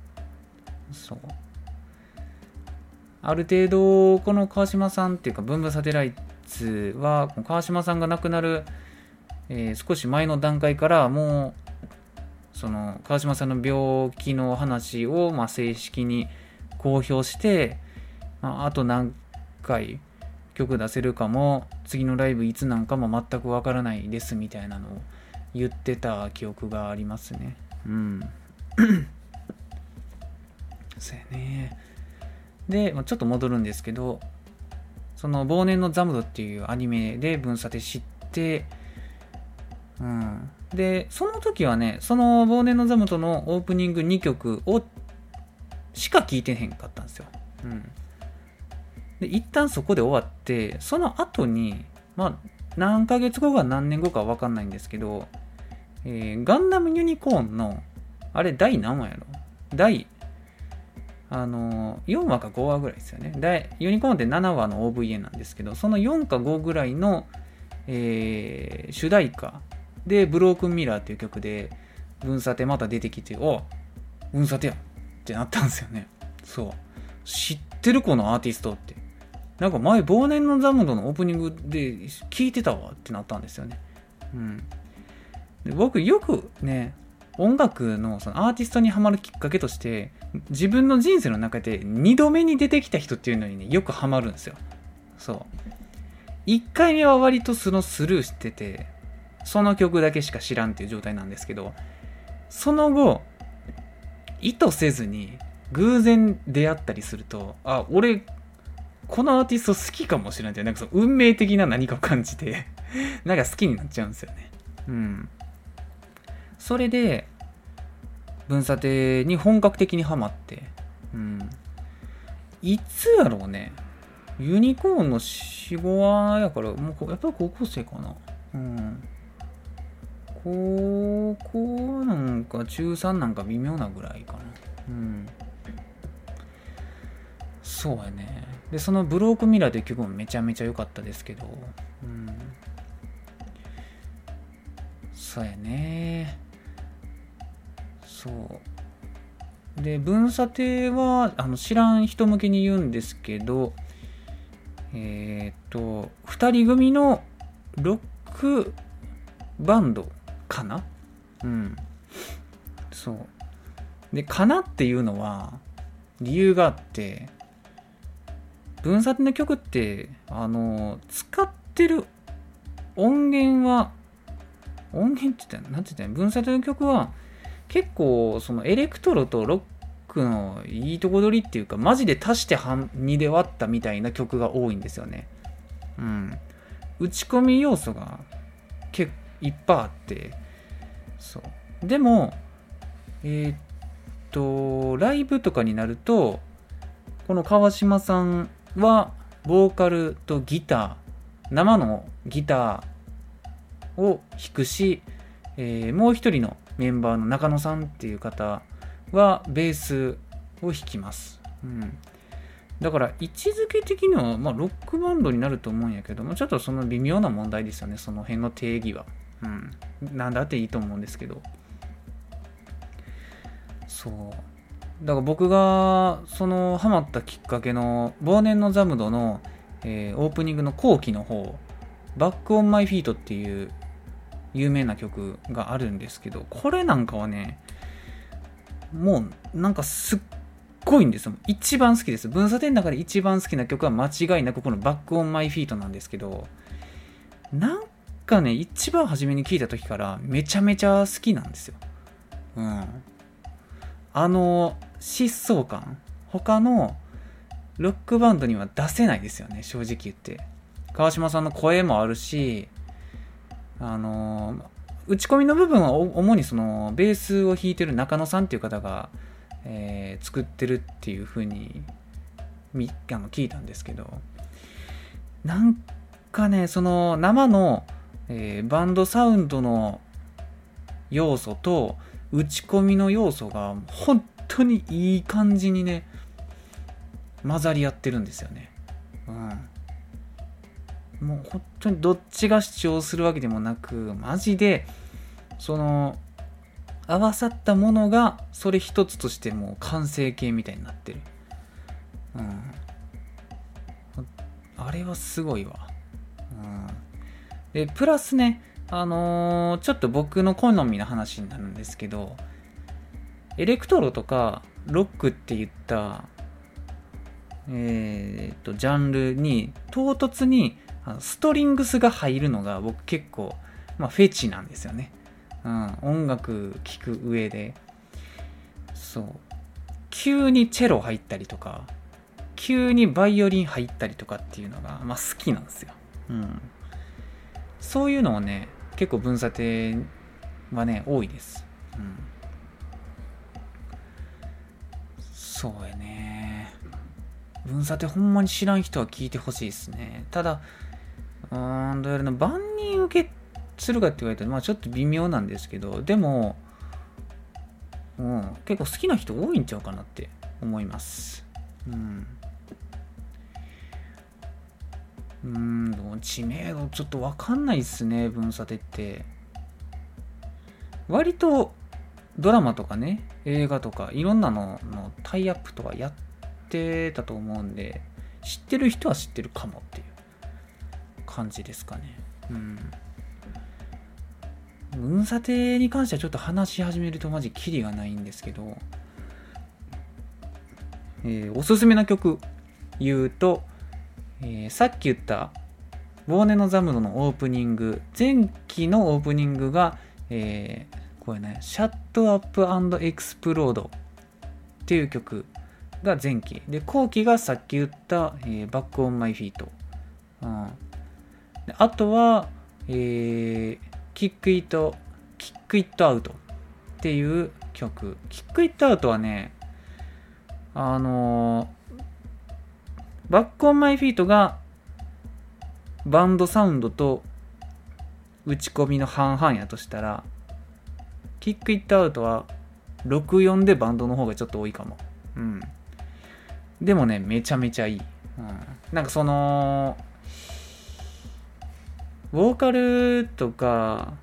そう。ある程度この川島さんっていうかブンブサテライツは川島さんが亡くなる、えー、少し前の段階からもうその川島さんの病気の話を、まあ、正式に公表して、まあ、あと何回曲出せるかも次のライブいつなんかも全くわからないですみたいなのを言ってた記憶がありますね。うん。そうやね。で、まあ、ちょっと戻るんですけどその忘年のザムドっていうアニメで分差で知ってうんでその時はねその忘年のザムドのオープニング2曲をしか聞いてへんかったんですよ。うん。で、一旦そこで終わって、その後に、まあ、何ヶ月後か何年後かわかんないんですけど、えー、ガンダムユニコーンの、あれ、第何話やろ？第、あの、4話か5話ぐらいですよね。で、ユニコーンって7話の OVA なんですけど、その4か5ぐらいの、えー、主題歌で、ブロークンミラーっていう曲で、分査てまた出てきて、お分査てやってなったんですよね。そう。知ってるこのアーティストって。なんか前、忘年のザムドのオープニングで聞いてたわってなったんですよね。うん。で僕、よくね、音楽のそのアーティストにはまるきっかけとして、自分の人生の中で2度目に出てきた人っていうのにね、よくハマるんですよ。そう。1回目は割とそのスルーしてて、その曲だけしか知らんっていう状態なんですけど、その後、意図せずに偶然出会ったりすると、あ、俺、このアーティスト好きかもしれないって、なんかその運命的な何かを感じてなんか好きになっちゃうんですよね。うん。それで、分査定に本格的にはまって、うん。いつやろうね。ユニコーンの4、5話やから、もうやっぱり高校生かな。うん。高校なんか中3なんか微妙なぐらいかな。うん。そうやね。で、そのブロークミラーという曲もめちゃめちゃ良かったですけど、うん。そうやね。そう。で、分査定はあの知らん人向けに言うんですけど、えっ、と、2人組のロックバンドかな？うん。そう。で、かなっていうのは、理由があって、分散の曲って、あの、使ってる音源は、音源って言ったら、なんて言ったら、分散の曲は、結構、そのエレクトロとロックのいいとこ取りっていうか、マジで足して半2で割ったみたいな曲が多いんですよね。うん。打ち込み要素が結構いっぱいあって、そうでもえー、っとライブとかになるとこの川島さんはボーカルとギター生のギターを弾くし、えー、もう一人のメンバーの中野さんっていう方はベースを弾きます。うん、だから位置づけ的には、まあ、ロックバンドになると思うんやけどもちょっとその微妙な問題ですよねその辺の定義は。うん、なんだっていいと思うんですけどそうだから僕がそのハマったきっかけの忘年のザムドの、えー、オープニングの後期の方Back on My Feet っていう有名な曲があるんですけどこれなんかはねもうなんかすっごいんですよ。一番好きです。ブンサテの中で一番好きな曲は間違いなくこの Back on My Feet なんですけどなんかね一番初めに聞いた時からめちゃめちゃ好きなんですよ。うん。あの疾走感。他のロックバンドには出せないですよね正直言って。川島さんの声もあるしあの打ち込みの部分は主にそのベースを弾いてる中野さんっていう方が、えー、作ってるっていう風にみあの聞いたんですけどなんかねその生の、えー、バンドサウンドの要素と打ち込みの要素が本当にいい感じにね混ざり合ってるんですよね。うん、もう本当にどっちが主張するわけでもなくマジでその合わさったものがそれ一つとしてもう完成形みたいになってる。うん、あれはすごいわ。うん、でプラスねあのー、ちょっと僕の好みの話になるんですけどエレクトロとかロックって言った、えー、とジャンルに唐突にあのストリングスが入るのが僕結構、まあ、フェチなんですよね、うん、音楽聴く上で。そう。急にチェロ入ったりとか急にバイオリン入ったりとかっていうのが、まあ、好きなんですよ、うん、そういうのをね結構分査定はね多いです、うん。そうやね。分差ってほんまに知らん人は聞いてほしいですね。ただ、うん、どうやらな、万人受けするかって言われたら、まあちょっと微妙なんですけど、でも、うん、結構好きな人多いんちゃうかなって思います。うん。うん、知名度ちょっとわかんないっすね、分差って。割とドラマとかね、映画とか、いろんなののタイアップとかやってたと思うんで、知ってる人は知ってるかもっていう感じですかね。うん。運査定に関してはちょっと話し始めるとマジキリがないん。ですけど、えー、おすすめな曲言うと、えー、さっき言った亡念のザムドのオープニング前期のオープニングが、えー、これね、 Shut Up Explode っていう曲が前期。で、後期がさっき言った、えー、 Back on My Feet。うん、あとは、えー、キックイット、キックイットアウトっていう曲。キックイットアウトはね、あのー、 Back On My Feet がバンドサウンドと打ち込みの半々やとしたら、キックイットアウトは64でバンドの方がちょっと多いかも。うん。でもね、めちゃめちゃいい。うん、なんかその、ボーカルとか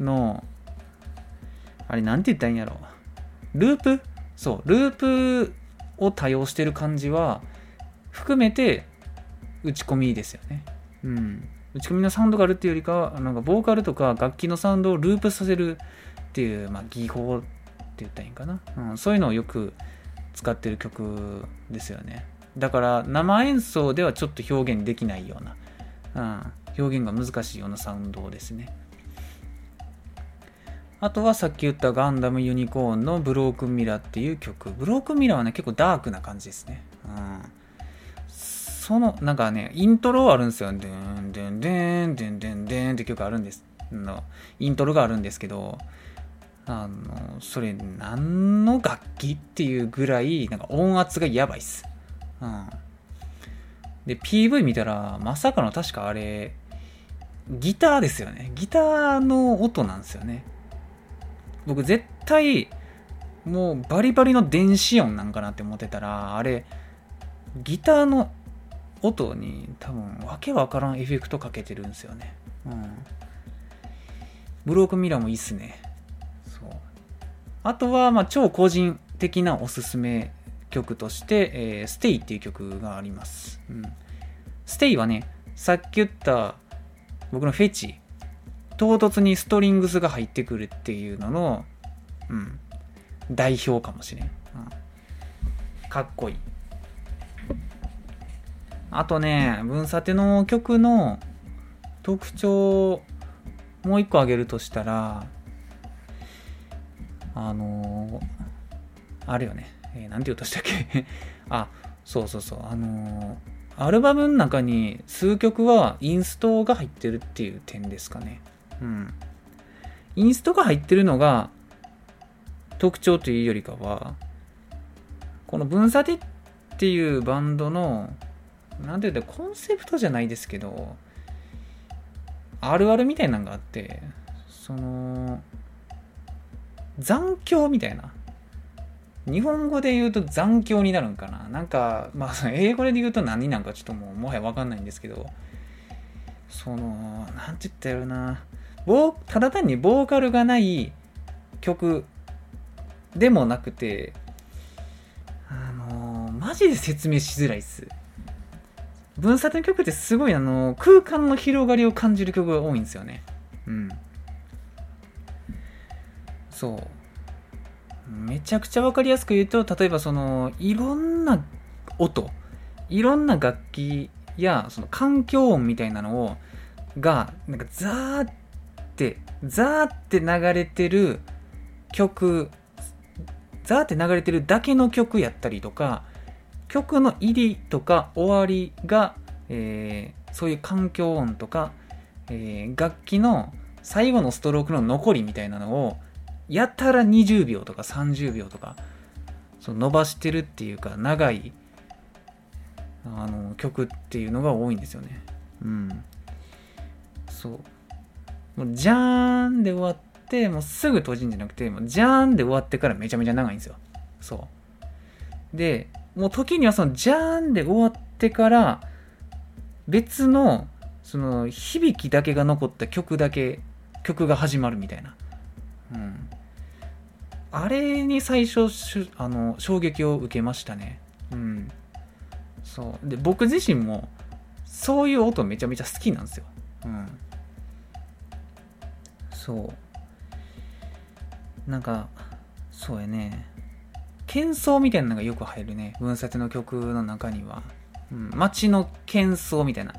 の、あれなんて言ったらいいんやろ。ループ？そう、ループを多用してる感じは、含めて打ち込みですよね。うん。打ち込みのサウンドがあるっていうよりかは、なんかボーカルとか楽器のサウンドをループさせるっていう、まあ、技法って言ったらいいんかな、うん。そういうのをよく使ってる曲ですよね。だから生演奏ではちょっと表現できないような、うん、表現が難しいようなサウンドですね。あとはさっき言ったガンダムユニコーンのブロークンミラーっていう曲。ブロークンミラーはね、結構ダークな感じですね。うんその、なんかね、イントロあるんですよ。でんでんでんでんでんでんって曲あるんです。のイントロがあるんですけど、あの、それ何の楽器っていうぐらい、なんか音圧がやばいっす。うん。で、PV 見たら、まさかの確かあれ、ギターですよね。ギターの音なんですよね。僕絶対、もうバリバリの電子音なんかなって思ってたら、あれ、ギターの音に多分わけわからんエフェクトかけてるんですよね。うん。ブロークミラーもいいっすね。そう。あとは、まあ、超個人的なおすすめ曲として、えー、ステイっていう曲があります。うん。ステイはね、さっき言った僕のフェチ、唐突にストリングスが入ってくるっていうのの、うん、代表かもしれん。うん、かっこいい。あとね、分査ての曲の特徴、もう一個挙げるとしたら、あのー、あれよね、えー、なんて言うとしたっけ？あ、そうそうそう、あのー、アルバムの中に数曲はインストが入ってるっていう点ですかね。うん。インストが入ってるのが特徴というよりかは、この分査てっていうバンドのなんて言うんだコンセプトじゃないですけど、あるあるみたいなのがあって、その、残響みたいな。日本語で言うと残響になるんかな？なんか、まあ、英語で言うと何なんかちょっともう、もはやわかんないんですけど、その、なんて言ったやろな。ボただ単にボーカルがない曲でもなくて、あのマジで説明しづらいっす。分散の曲ってすごいあの空間の広がりを感じる曲が多いんですよね。うん。そう。めちゃくちゃ分かりやすく言うと、例えばその、いろんな音、いろんな楽器や、その環境音みたいなのを、が、なんかザーって、ザーって流れてる曲、ザーって流れてるだけの曲やったりとか、曲の入りとか終わりが、えー、そういう環境音とか、えー、楽器の最後のストロークの残りみたいなのをやたら20秒とか30秒とかその伸ばしてるっていうか長いあの曲っていうのが多いんですよね。うん。そう。もうじゃーんで終わって、もうすぐ閉じんじゃなくて、もうじゃーんで終わってからめちゃめちゃ長いんですよ。そう。で、もう時にはそのジャーンで終わってから別のその響きだけが残った曲だけ曲が始まるみたいな、うん、あれに最初あの衝撃を受けましたね。うん。そう。で僕自身もそういう音めちゃめちゃ好きなんですよ。うん。そう。なんかそうやね。喧騒みたいなのがよく入るね。文札の曲の中には、うん、街の喧騒みたいな。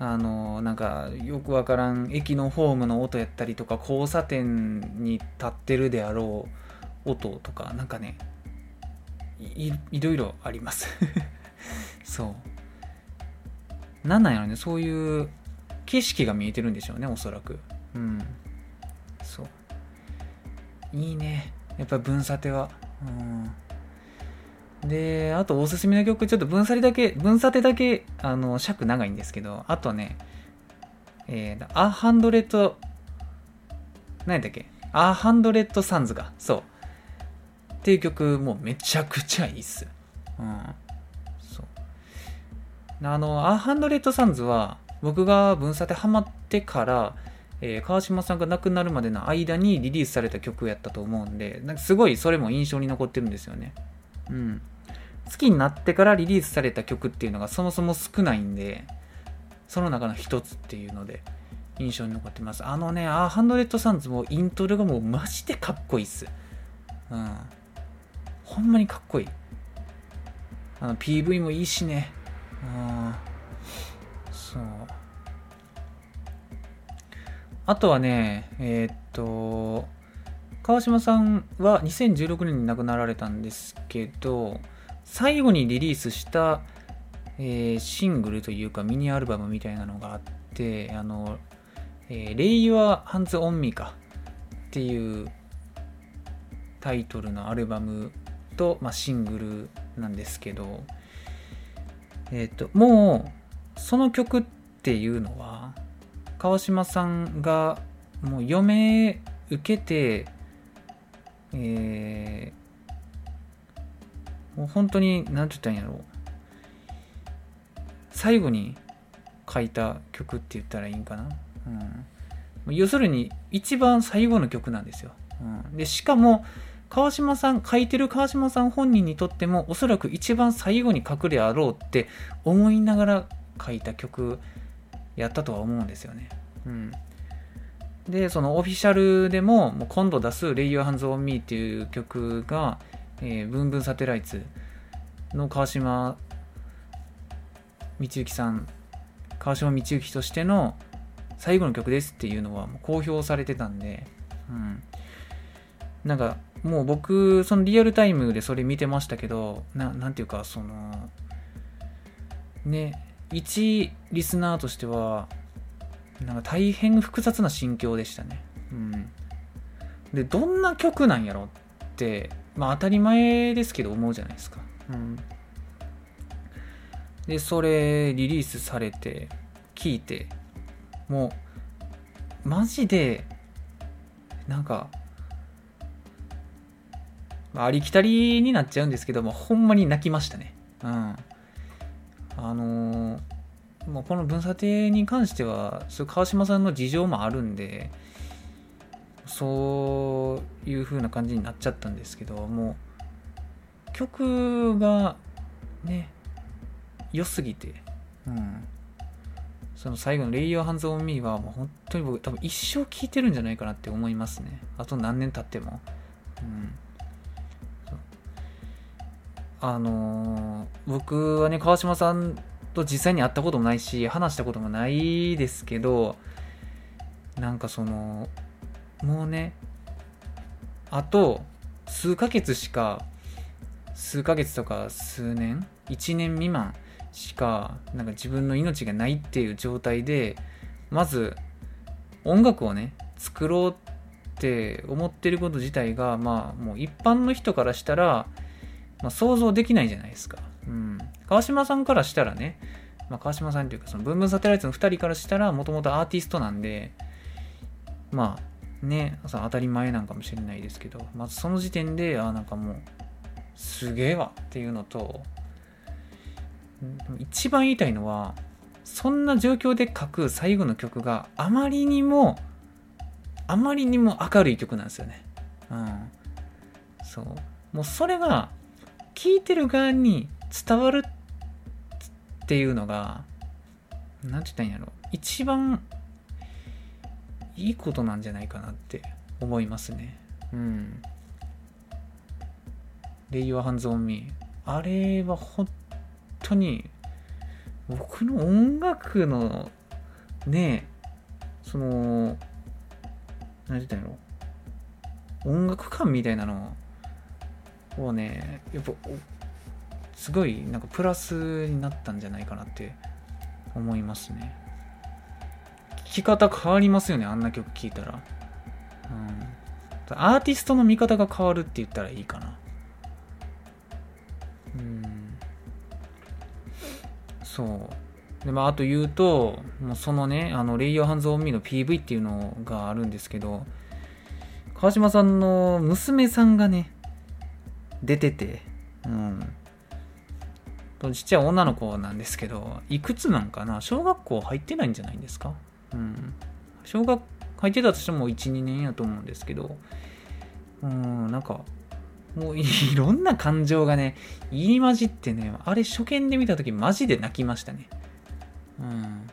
あのなんかよくわからん駅のホームの音やったりとか交差点に立ってるであろう音とかなんかねいいろいろあります。そう。なんなんやろねそういう景色が見えてるんでしょうねおそらく。うん。そう。いいね。やっぱ分査ては。うん、で、あとおすすめの曲、ちょっと分差だけ、分差てだけ、あの、尺長いんですけど、あとね、えー、アーハンドレット、何やったっけ？ A Hundred Suns が、そう。っていう曲、もうめちゃくちゃいいっす。うん。そう。あの、アーハンドレットサンズは、僕がブンサテハマってから、えー、川島さんが亡くなるまでの間にリリースされた曲やったと思うんで、なんかすごいそれも印象に残ってるんですよね。うん。好きになってからリリースされた曲っていうのがそもそも少ないんで、その中の一つっていうので印象に残ってます。あのね、アーハンドレッドサンズもイントロがもうマジでかっこいいっす。うん。ほんまにかっこいい。あの PV もいいしね。うん。そう。あとはね、えー、っと、川島さんは2016年に亡くなられたんですけど、最後にリリースした、えー、シングルというかミニアルバムみたいなのがあって、あの、えー、レイワハンズ・オンミカっていうタイトルのアルバムと、まあ、シングルなんですけど、えっ、ともうその曲っていうのは川島さんがもう余命受けてえー、もう本当に何て言ったんやろう。最後に書いた曲って言ったらいいんかな、うん、要するに一番最後の曲なんですよ、うん、でしかも川島さん書いてる川島さん本人にとってもおそらく一番最後に書くであろうって思いながら書いた曲やったとは思うんですよね、うん、でそのオフィシャルでももう今度出す「レイヤーハンズ・オン・ミー」っていう曲が、えー、ブンブンサテライツの川島道之さん川島道之としての最後の曲ですっていうのはもう公表されてたんで、うん、なんかもう僕そのリアルタイムでそれ見てましたけどななんていうかそのね一リスナーとしてはなんか大変複雑な心境でしたね。うん。で、どんな曲なんやろって、まあ当たり前ですけど思うじゃないですか。うん。で、それリリースされて、聞いて、もう、マジで、なんか、ありきたりになっちゃうんですけども、ほんまに泣きましたね。うん。あのーまあ、この分査定に関しては川島さんの事情もあるんでそういう風な感じになっちゃったんですけどもう曲がね良すぎて、うん、その最後の「レイヤーハンズ・オン・ミー」はもう本当に僕多分一生聴いてるんじゃないかなって思いますね。あと何年経っても、うん、あのー、僕はね川島さんと実際に会ったこともないし話したこともないですけどなんかそのもうねあと数ヶ月しか数ヶ月とか数年1年未満しかなんか自分の命がないっていう状態でまず音楽をね作ろうって思ってること自体がまあもう一般の人からしたら、まあ、想像できないじゃないですか。うん、川島さんからしたらね、まあ、川島さんというか、そのブンブンサテライトの2人からしたら、もともとアーティストなんで、まあ、ね、その当たり前なんかもしれないですけど、まずその時点で、あ、なんかもう、すげえわっていうのと、一番言いたいのは、そんな状況で書く最後の曲があまりにも、あまりにも明るい曲なんですよね。うん。そう。もうそれが、聴いてる側に伝わるっていうのが、なんて言ったらいいんやろ。一番いいことなんじゃないかなって思いますね。うん。レイユアハンズオンミー。あれは本当に僕の音楽のねその何て言ったんやろ音楽感みたいなのをねやっぱすごいなんかプラスになったんじゃないかなって思いますね。聴き方変わりますよねあんな曲聴いたら、うん、アーティストの見方が変わるって言ったらいいかな。うん。そう。でまああと言うともうそのねあのレイヤーハンズ・オン・ミーの PV っていうのがあるんですけど川島さんの娘さんがね出てて、うん。ちっちゃい女の子なんですけど、いくつなんかな？小学校入ってないんじゃないんですか？うん。小学入ってたとしても1、2年やと思うんですけど、うん、なんか、もういろんな感情がね、入り混じってね、あれ初見で見た時マジで泣きましたね。うん。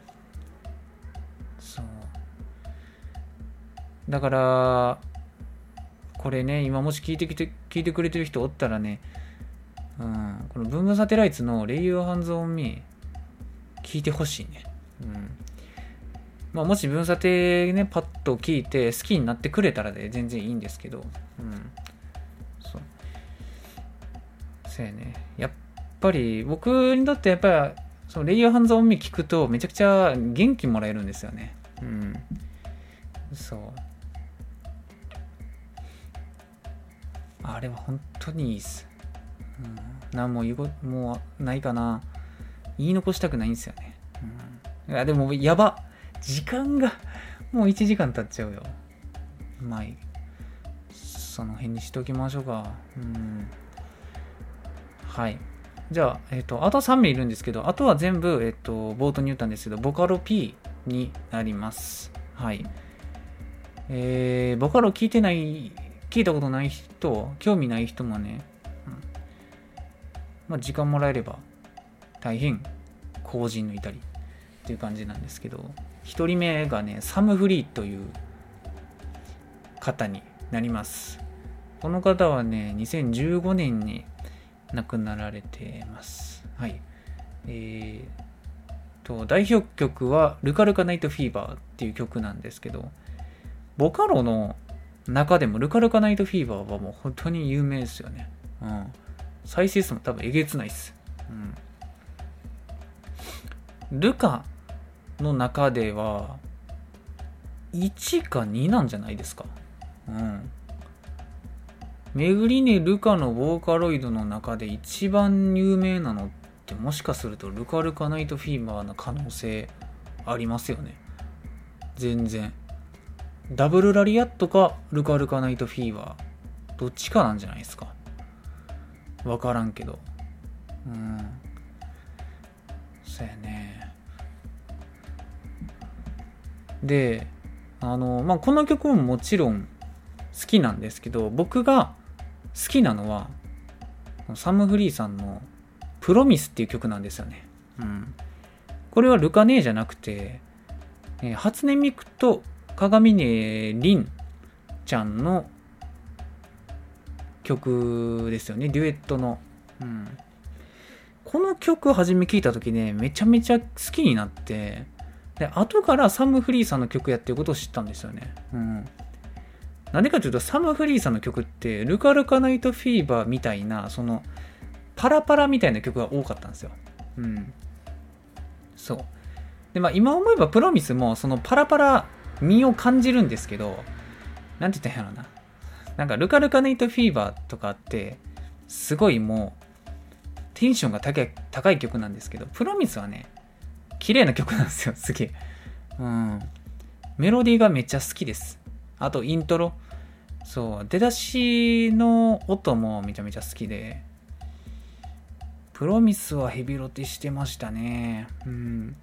そう。だから、これね、今もし聞いてきて、聞いてくれてる人おったらね、うん、この文具サテライツのレイユーハンズオンミー聞いてほしいね。うん。まあ、もし文査定ね、パッと聞いて好きになってくれたらで全然いいんですけど、うん。そう。そうやね。やっぱり僕にとってやっぱり、そのレイヤーハンズオンミ聞くとめちゃくちゃ元気もらえるんですよね。うん。そう。あれは本当にいいっす。うん、何も言うこともうないかな。言い残したくないんですよね。うん、いや、でも、やば。時間が、もう1時間経っちゃうよ。まあい。その辺にしておきましょうか。うん。はい。じゃあ、えっ、と、あと3名いるんですけど、あとは全部、えっ、と、冒頭に言ったんですけど、ボカロ P になります。はい。えー、ボカロ聞いてない、聞いたことない人、興味ない人もね、まあ、時間もらえれば、大変、後人のいたりっていう感じなんですけど、1人目がね、サム・フリーという方になります。この方はね、2015年に亡くなられてます。はい。えー、と、代表曲は、ルカルカナイトフィーバーっていう曲なんですけど、ボカロの中でもルカルカナイトフィーバーはもう本当に有名ですよね。うん。再生数も多分えげつないっす。うん。ルカの中では、1か2なんじゃないですか。うん。メグリネ・ルカのボーカロイドの中で一番有名なのってもしかするとルカルカナイトフィーバーの可能性ありますよね。全然。ダブルラリアットかルカルカナイトフィーバー。どっちかなんじゃないですか。わからんけど。うん。そうやね。で、あの、まあ、この曲ももちろん好きなんですけど、僕が好きなのは、サム・フリーさんのプロミスっていう曲なんですよね。うん。これはルカネーじゃなくて、えー、初音ミクと鏡音凛ちゃんの曲ですよね。デュエットの。うん。この曲を初め聴いた時ね、めちゃめちゃ好きになって、で、後からサム・フリーさんの曲やってることを知ったんですよね。うん。なんでかというと、サム・フリーさんの曲って、ルカルカナイト・フィーバーみたいな、その、パラパラみたいな曲が多かったんですよ。うん。そう。で、まあ、今思えばプロミスも、そのパラパラ身を感じるんですけど、なんて言ったんやろな。なんか、ルカルカナイト・フィーバーとかって、すごいもう、テンションが高い高い曲なんですけど、プロミスはね、綺麗な曲なんですよ、すげえ。うん。メロディーがめっちゃ好きです。あと、イントロ。そう、出だしの音もめちゃめちゃ好きで、プロミスはヘビロテしてましたね。うん。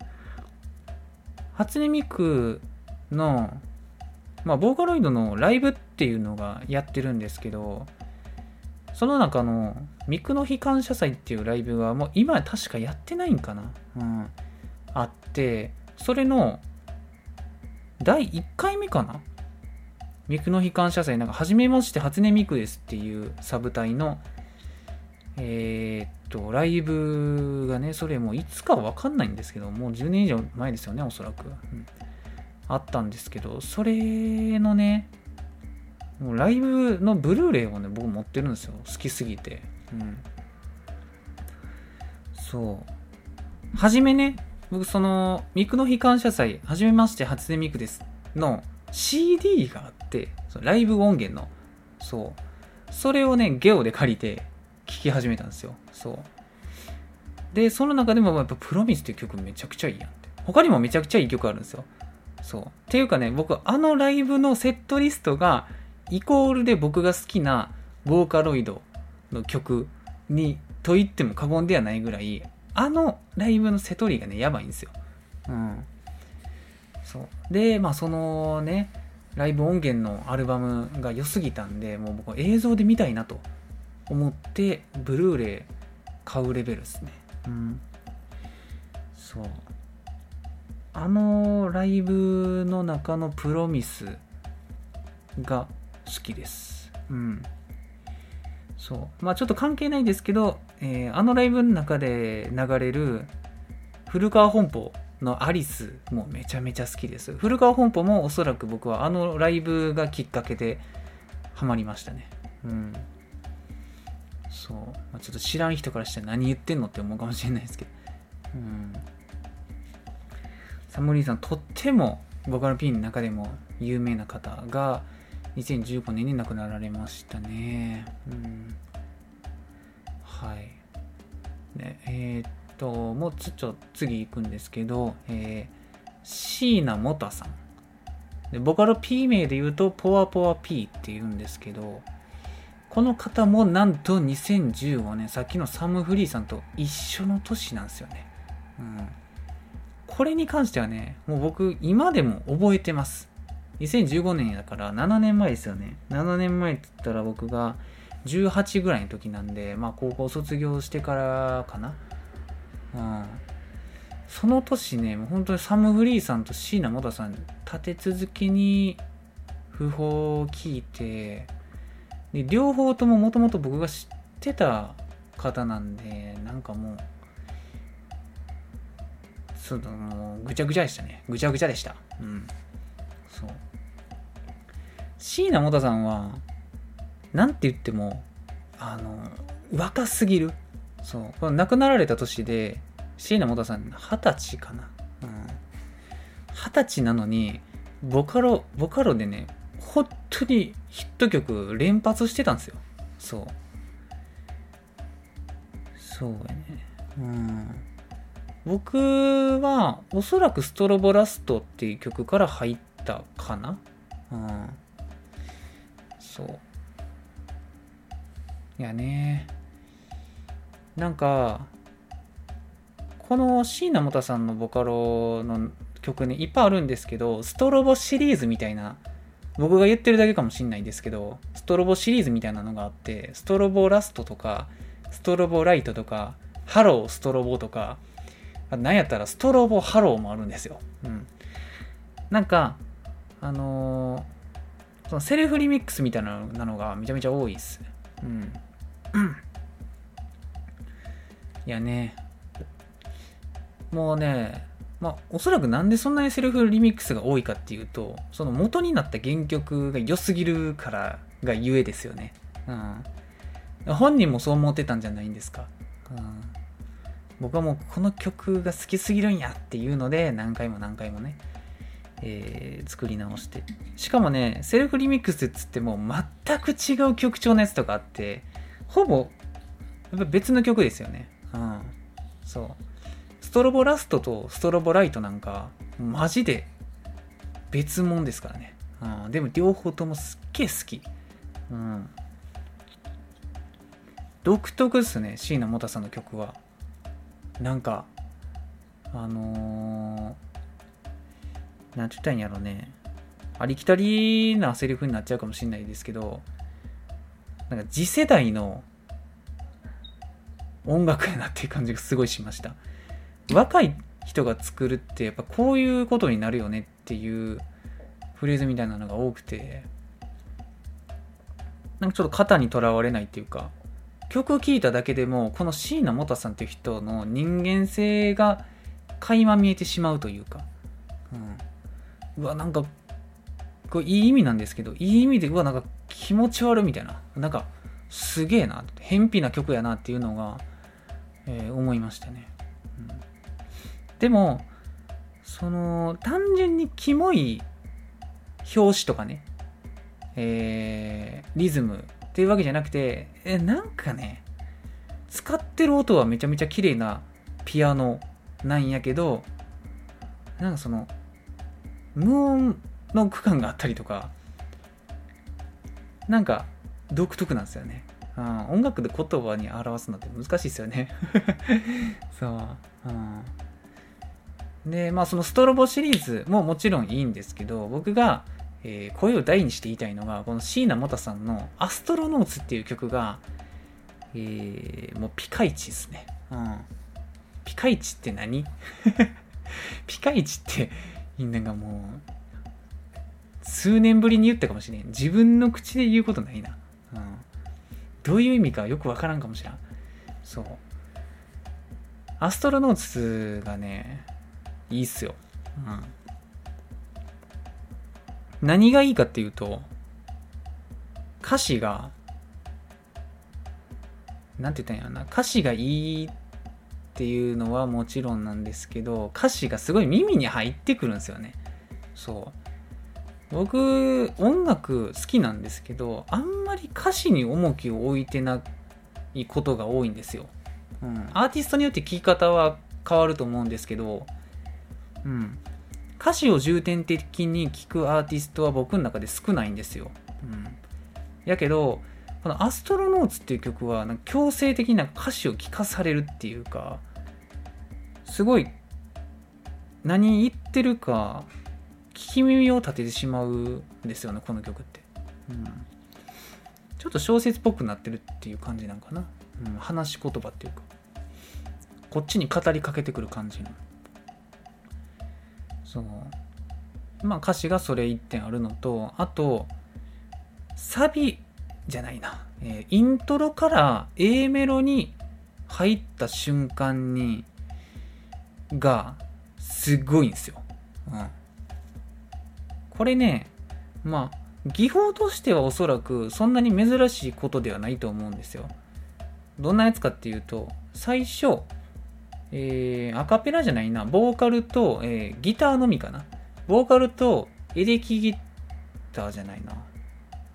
初音ミクの、まあ、ボーカロイドのライブっていうのがやってるんですけど、その中のミクの日感謝祭っていうライブがもう今確かやってないんかなうん。あって、それの第1回目かなミクの悲観車載、なんか、はじめまして、初音ミクですっていうサブ隊の、えー、っと、ライブがね、それもいつかわかんないんですけど、もう10年以上前ですよね、おそらく。うん、あったんですけど、それのね、もうライブのブルーレイをね、僕持ってるんですよ。好きすぎて。うん。そう。はじめね、僕その、ミクの悲観車載、はじめまして、初音ミクですの CD があって、そのライブ音源の、そう。それをね、ゲオで借りて聴き始めたんですよ。そう。で、その中でもやっぱプロミスっていう曲めちゃくちゃいいやんって。他にもめちゃくちゃいい曲あるんですよ。そう。っていうかね、僕、あのライブのセットリストが、イコールで僕が好きなボーカロイドの曲にと言っても過言ではないぐらい、あのライブのセトリがね、やばいんですよ。うん。そうでまあそのねライブ音源のアルバムが良すぎたんでもう僕映像で見たいなと思ってブルーレイ買うレベルですねうんそうあのライブの中のプロミスが好きですうんそうまあちょっと関係ないんですけど、えー、あのライブの中で流れる古川本舗のアリスもめちゃめちゃ好きです。古川本舗もおそらく僕はあのライブがきっかけでハマりましたね。うん。そう。まあ、ちょっと知らん人からしたら何言ってんのって思うかもしれないですけど。うん。サムリーさん、とっても僕のピンの中でも有名な方が2015年に亡くなられましたね。うん。はい。ね、えー、っともうちょっと次行くんですけど、えー、椎名モタさんでボカロ P 名で言うとポワポワ P って言うんですけどこの方もなんと2015年さっきのサム・フリーさんと一緒の年なんですよね、うん、これに関してはねもう僕今でも覚えてます。2015年だから7年前ですよね。7年前って言ったら僕が18ぐらいの時なんでまあ高校卒業してからかな。うん。その年ね、もう本当にサム・フリーさんと椎名元さん、立て続けに訃報を聞いて、で、両方とももともと僕が知ってた方なんで、なんかもう、その、もうぐちゃぐちゃでしたね。ぐちゃぐちゃでした。うん。そう。椎名元さんは、なんて言っても、あの、若すぎる。そう。この亡くなられた年で、椎名元さん、二十歳かな。うん。二十歳なのに、ボカロ、ボカロでね、本当にヒット曲連発してたんですよ。そう。そうやね。うん。僕は、おそらくストロボラストっていう曲から入ったかな。うん。そう。いやね。なんか、この椎名元さんのボカロの曲ね、いっぱいあるんですけど、ストロボシリーズみたいな、僕が言ってるだけかもしんないんですけど、ストロボシリーズみたいなのがあって、ストロボラストとか、ストロボライトとか、ハローストロボとか、なんやったらストロボハローもあるんですよ。うん。なんか、あのー、そのセルフリミックスみたいなのがめちゃめちゃ多いっす。うん。いやね、もうね、まあ、おそらくなんでそんなにセルフリミックスが多いかっていうと、その元になった原曲が良すぎるからがゆえですよね。うん。本人もそう思ってたんじゃないんですか。うん。僕はもうこの曲が好きすぎるんやっていうので、何回も何回もね、えー、作り直して。しかもね、セルフリミックスっつっても全く違う曲調のやつとかあって、ほぼ、やっぱ別の曲ですよね。うん。そう。ストロボラストとストロボライトなんか、マジで別物ですからね。うん、でも両方ともすっげえ好き。うん。独特っすね、椎名元さんの曲は。なんか、あのー、なんて言ったらいいんやろね。ありきたりなセリフになっちゃうかもしれないですけど、なんか次世代の音楽やなっていう感じがすごいしました。若い人が作るってやっぱこういうことになるよねっていうフレーズみたいなのが多くてなんかちょっと肩にとらわれないっていうか曲を聴いただけでもこの椎名元さんっていう人の人間性が垣間見えてしまうというか、うん、うわなんかこれいい意味なんですけどいい意味でうわなんか気持ち悪いみたいな。なんかすげえな。偏僻な曲やなっていうのが、えー、思いましたね。うん。でも、その、単純にキモい表紙とかね、えー、リズムっていうわけじゃなくて、え、なんかね、使ってる音はめちゃめちゃ綺麗なピアノなんやけど、なんかその、無音の区間があったりとか、なんか独特なんですよね。うん、音楽で言葉に表すのって難しいですよね。そう。うんで、まあそのストロボシリーズももちろんいいんですけど、僕が、えー、声を大にして言いたいのが、この椎名元さんのアストロノーツっていう曲が、えー、もうピカイチですね。うん。ピカイチって何？ピカイチって、なんかもう、数年ぶりに言ったかもしれん。自分の口で言うことないな。うん。どういう意味かよくわからんかもしれん。そう。アストロノーツがね、いいっすよ。うん。何がいいかっていうと、歌詞が、なんて言ったんやろな、歌詞がいいっていうのはもちろんなんですけど、歌詞がすごい耳に入ってくるんですよね。そう。僕、音楽好きなんですけど、あんまり歌詞に重きを置いてないことが多いんですよ。うん、アーティストによって聴き方は変わると思うんですけど、うん、歌詞を重点的に聴くアーティストは僕の中で少ないんですよ。うん、やけどこの「アストロノーツ」っていう曲はなんか強制的な歌詞を聴かされるっていうかすごい何言ってるか聞き耳を立ててしまうんですよねこの曲って、うん、ちょっと小説っぽくなってるっていう感じなんかな、うん、話し言葉っていうか。こっちに語りかけてくる感じの。そうまあ歌詞がそれ1点あるのとあとサビじゃないな、えー、イントロから A メロに入った瞬間にがすごいんですよ。うん。これね、まあ、技法としてはおそらくそんなに珍しいことではないと思うんですよ。どんなやつかっていうと、最初、えー、アカペラじゃないな、ボーカルと、えー、ギターのみかな。ボーカルとエレキギターじゃないな。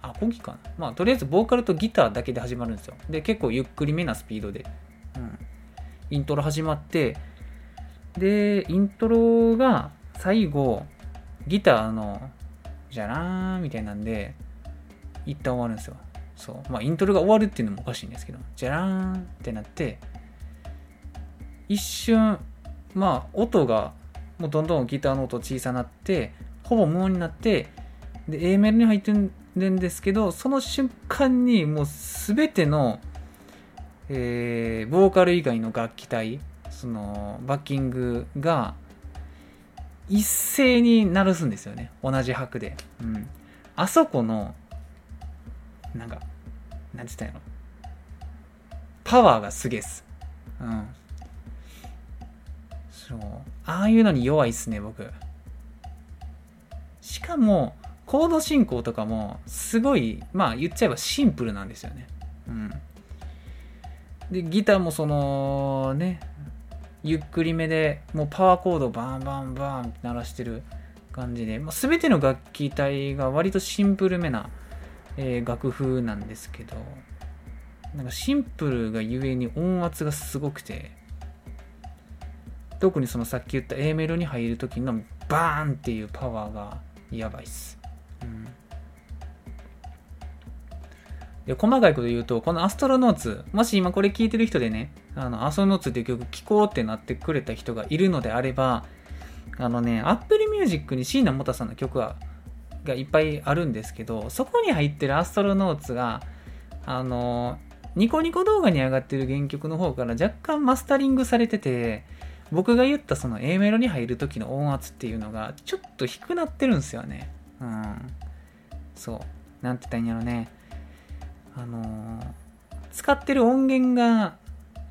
あ、コギかな。まあ、とりあえずボーカルとギターだけで始まるんですよ。で、結構ゆっくりめなスピードで。うん。イントロ始まって、で、イントロが最後、ギターの、じゃらーんみたいなんで、一旦終わるんですよ。そう。まあ、イントロが終わるっていうのもおかしいんですけど、じゃらーんってなって、一瞬、まあ、音が、もうどんどんギターの音小さなって、ほぼ無音になって、で、A メロに入ってるんですけど、その瞬間にもうすべての、えー、ボーカル以外の楽器隊、そのバッキングが一斉に鳴らすんですよね。同じ拍で、うん、あそこのなんかなんて言ったんやろパワーがすげえっす。うん。そうああいうのに弱いっすね僕。しかもコード進行とかもすごいまあ言っちゃえばシンプルなんですよね。うん。でギターもそのねゆっくりめでもうパワーコードバンバンバンって鳴らしてる感じで、まあ、全ての楽器体が割とシンプルめな、えー、楽譜なんですけどなんかシンプルがゆえに音圧がすごくて特にそのさっき言った A メロに入る時のバーンっていうパワーがやばいっす、うん。で、細かいこと言うと、このアストロノーツ、もし今これ聞いてる人でね、あの、アストロノーツっていう曲聴こうってなってくれた人がいるのであれば、あのね、Apple Music に椎名モタさんの曲は、がいっぱいあるんですけど、そこに入ってるアストロノーツが、あの、ニコニコ動画に上がってる原曲の方から若干マスタリングされてて、僕が言ったその A メロに入る時の音圧っていうのがちょっと低くなってるんですよね。うん。そう。なんて言ったらいいんやろね。あのー、使ってる音源が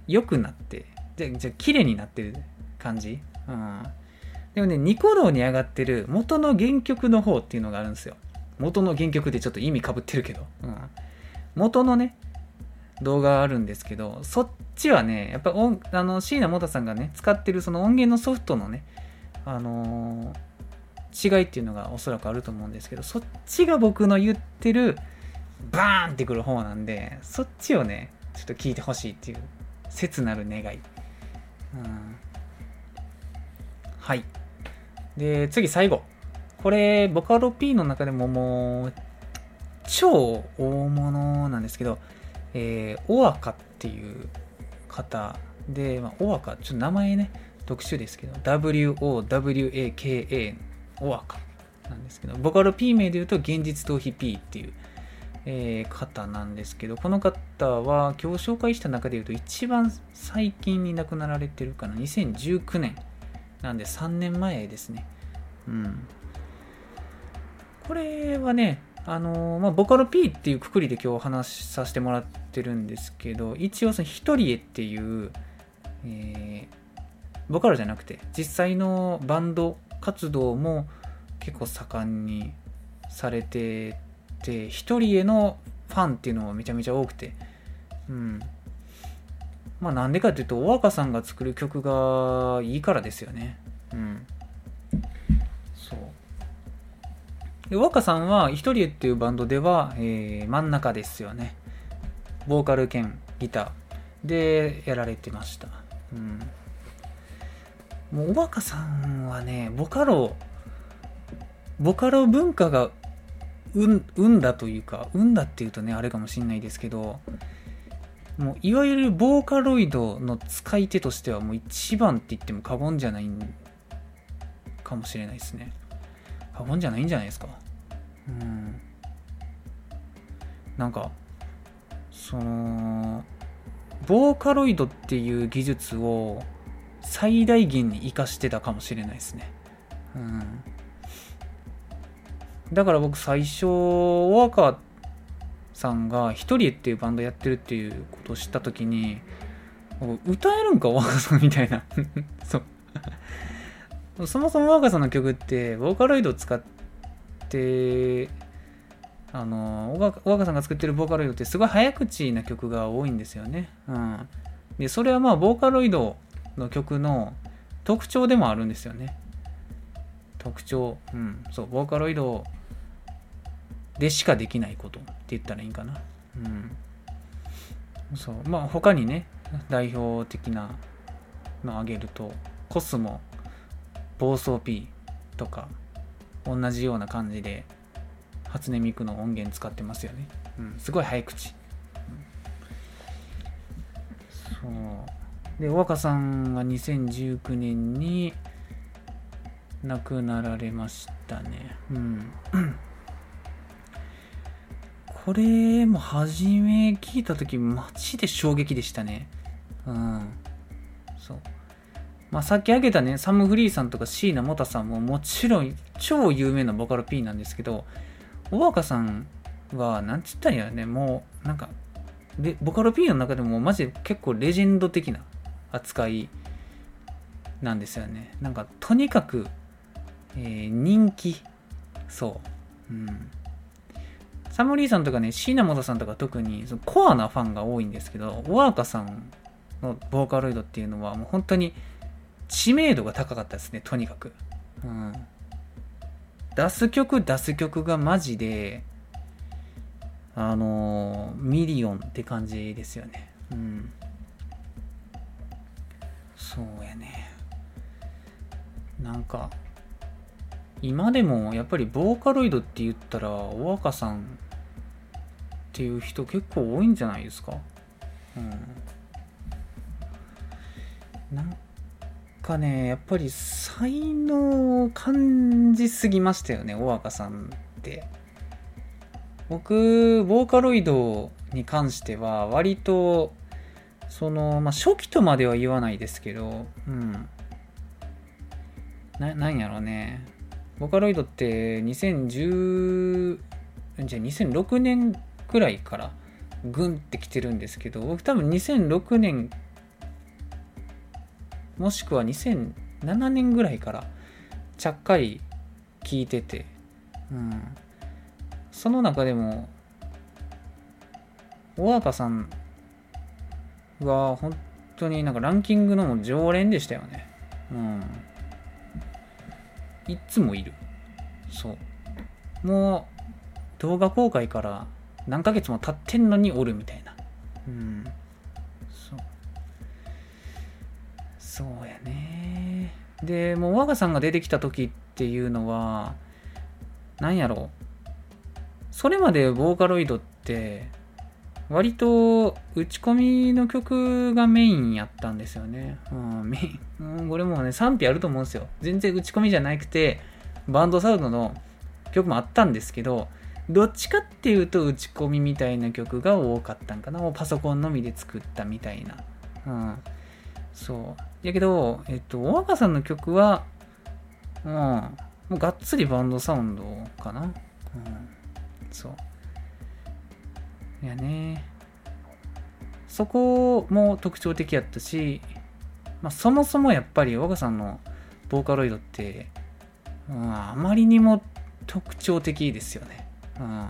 良くなって、じゃ、じゃ、綺麗になってる感じうん。でもね、ニコ動に上がってる元の原曲の方っていうのがあるんですよ。元の原曲ってちょっと意味かぶってるけど。うん。元のね、動画あるんですけど、そっちはね、やっぱ音、あの、椎名元さんがね、使ってるその音源のソフトのね、あのー、違いっていうのがおそらくあると思うんですけど、そっちが僕の言ってる、バーンってくる方なんで、そっちをね、ちょっと聞いてほしいっていう、切なる願い。うん。はい。で、次最後。これ、ボカロ P の中でももう、超大物なんですけど、えー、オワカっていう方で、まあ、オワカ、ちょっと名前ね、特殊ですけど、WOWAKA、オワカなんですけど、ボカロ P 名で言うと、現実逃避 P っていうえー、方なんですけど、この方は今日紹介した中で言うと一番最近に亡くなられてるかな、2019年なんで3年前ですね。うん。これはね、あの、まあ、ボカロ P っていうくくりで今日お話しさせてもらってるんですけど、一応その一人へっていう、えー、ボカロじゃなくて、実際のバンド活動も結構盛んにされてて一人へのファンっていうのもめちゃめちゃ多くて。うん。まあなんでかっていうとお若さんが作る曲がいいからですよね。うん。で若さんは一人っていうバンドでは、えー、真ん中ですよね。ボーカル兼ギターでやられてました。うん。もうおバカさんはねボカロボカロ文化が生んだというか生んだっていうとねあれかもしんないですけどもういわゆるボーカロイドの使い手としてはもう一番って言っても過言じゃないかもしれないですね。過言じゃないんじゃないですか。うん。なんかそのボーカロイドっていう技術を最大限に活かしてたかもしれないですね。うん。だから僕最初大川さんが一人っていうバンドやってるっていうことを知った時に歌えるんか若さんみたいな。そう。そもそも若さんの曲ってボーカロイドを使ってあの若さんが作ってるボーカロイドってすごい早口な曲が多いんですよね、うん、でそれはまあボーカロイドの曲の特徴でもあるんですよね特徴うんそうボーカロイドでしかできないことって言ったらいいんかな。うん。そう。まあ他にね、代表的なのを挙げると、コスモ、暴走 P とか、同じような感じで、初音ミクの音源使ってますよね。うん。すごい早口。うん、そう。で、若さんが2019年に亡くなられましたね。うん。これも初め聞いた時マジで衝撃でしたね。うん。まあさっき挙げたね、サム・フリーさんとか椎名モタさんももちろん超有名なボカロ P なんですけど、小若さんは、なんつったんやね、もうなんか、でボカロ P の中でもマジで結構レジェンド的な扱いなんですよね。なんかとにかく、えー、人気。そう。うん。 samfree さんとかね、椎名もたさんとか特にそのコアなファンが多いんですけど、 wowaka さんのボーカロイドっていうのはもう本当に知名度が高かったですね、とにかく。うん。出す曲出す曲がマジで、あのー、ミリオンって感じですよね。うん。そうやね。なんか、今でもやっぱりボーカロイドって言ったら、お若さんっていう人結構多いんじゃないですか？うんなんかねやっぱり才能を感じすぎましたよね大若さんって。僕ボーカロイドに関しては割とそのまあ初期とまでは言わないですけどうん。ななんやろうね。ボーカロイドって2010じゃあ2006年くらいからグンってきてるんですけど僕多分2006年もしくは2007年ぐらいからちゃっかり聞いてて、うん、その中でも大赤さんは本当になんかランキングの常連でしたよね。うん。いつもいる。そう。もう動画公開から何ヶ月も経ってんのにおるみたいな。うん。そうやね。で、もう我がさんが出てきた時っていうのは、何やろう。それまでボーカロイドって、割と打ち込みの曲がメインやったんですよね。うん、メイン、うん、これもね、賛否あると思うんですよ。全然打ち込みじゃなくて、バンドサウンドの曲もあったんですけど、どっちかっていうと打ち込みみたいな曲が多かったんかな。もうパソコンのみで作ったみたいな。うん。そう。やけど、えっと、大若さんの曲は、うん、もうがっつりバンドサウンドかな。うん。そう。いやね。そこも特徴的やったし、まあ、そもそもやっぱり若さんのボーカロイドって、うん、あまりにも特徴的ですよね。うん、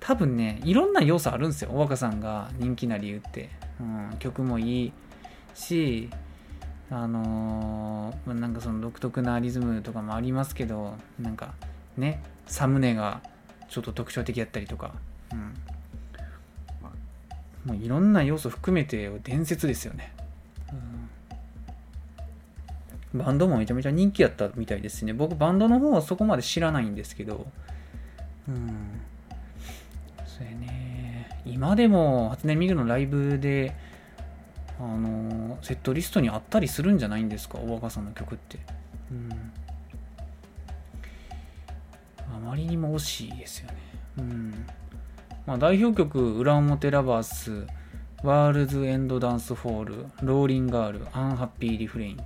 多分ねいろんな要素あるんですよお若さんが人気な理由って、うん、曲もいいしあのー、なんかその独特なリズムとかもありますけどなんかねサムネがちょっと特徴的やったりとか、うん、もういろんな要素含めて伝説ですよね。うん、バンドもめちゃめちゃ人気やったみたいですね。僕、バンドの方はそこまで知らないんですけど、うん。それね、今でも初音ミクのライブで、あのセットリストにあったりするんじゃないんですか、お若さんの曲って。うん。あまりにも惜しいですよね。うん。まあ、代表曲、裏表ラバース、ワールズエンドダンスホール、ローリンガール、アンハッピーリフレイン。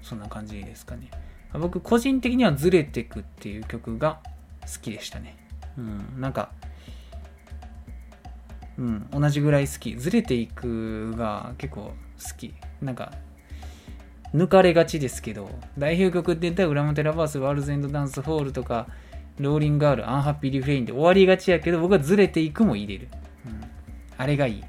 そんな感じですかね。僕、個人的にはズレてくっていう曲が好きでしたね。うん、なんか、うん、同じぐらい好き。ずれていくが結構好き。なんか、抜かれがちですけど、代表曲って言ったら、裏表ラバース、ワールズエンドダンスホールとか、ローリングガール、アンハッピーリフレインで終わりがちやけど、僕はずれていくも入れる。うん。あれがいい。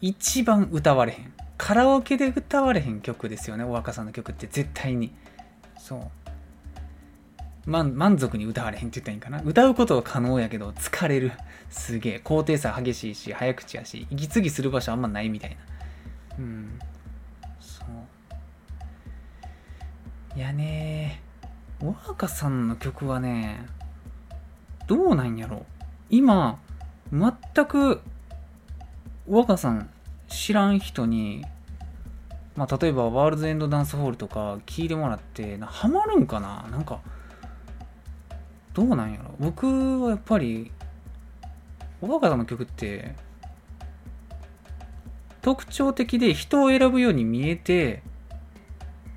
一番歌われへん。カラオケで歌われへん曲ですよね、お若さんの曲って絶対に。そう。満足に歌われへんって言ったらいいんかな。歌うことは可能やけど、疲れる。すげえ。高低差激しいし、早口やし、息継ぎする場所あんまないみたいな。うん。そう。いやね若さんの曲はね、どうなんやろ今、全く、若さん知らん人に、まあ、例えばワールドエンドダンスホールとか聞いてもらって、ハマるんかななんか、どうなんやろ僕はやっぱり、若さんの曲って、特徴的で人を選ぶように見えて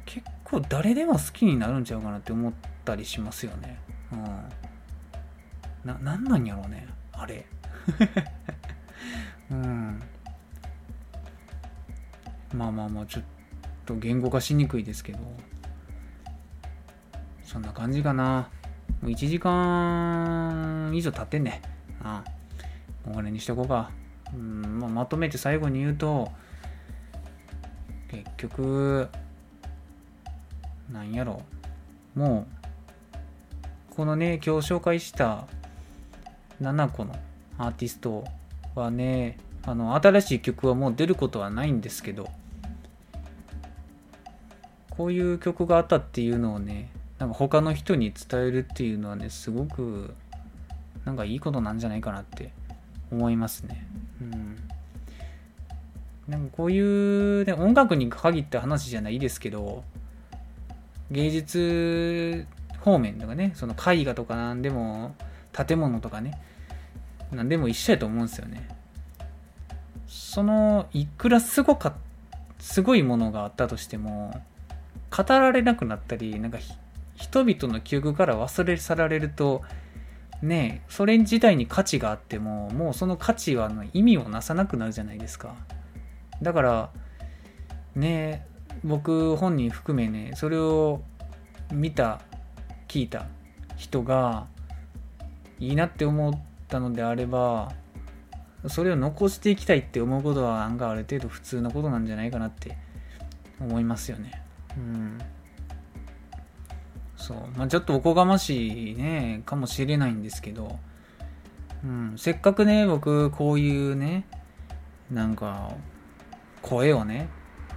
結、構誰でも好きになるんちゃうかなって思ったりしますよね。うん。な、なんなんやろうね。あれ。うん。まあまあまあ、ちょっと言語化しにくいですけど。そんな感じかな。もう1時間以上経ってんね。ああ。もうこれにしとこうか。うん、まあ、まとめて最後に言うと、結局、なんやろもうこのね今日紹介した7個のアーティストはねあの新しい曲はもう出ることはないんですけどこういう曲があったっていうのをねなんか他の人に伝えるっていうのはねすごくなんかいいことなんじゃないかなって思いますね。うん。なんかこういう、ね、音楽に限った話じゃないですけど、芸術方面とかね、その絵画とかなんでも、建物とかね、なんでも一緒やと思うんですよね。その、いくらすごか、すごいものがあったとしても、語られなくなったり、なんか人々の記憶から忘れ去られると、ねそれ自体に価値があっても、もうその価値は意味をなさなくなるじゃないですか。だから、ね僕本人含めねそれを見た聞いた人がいいなって思ったのであればそれを残していきたいって思うことは案外ある程度普通のことなんじゃないかなって思いますよねうんそう。まあちょっとおこがましいねかもしれないんですけど。うん、せっかくね僕こういうねなんか声をね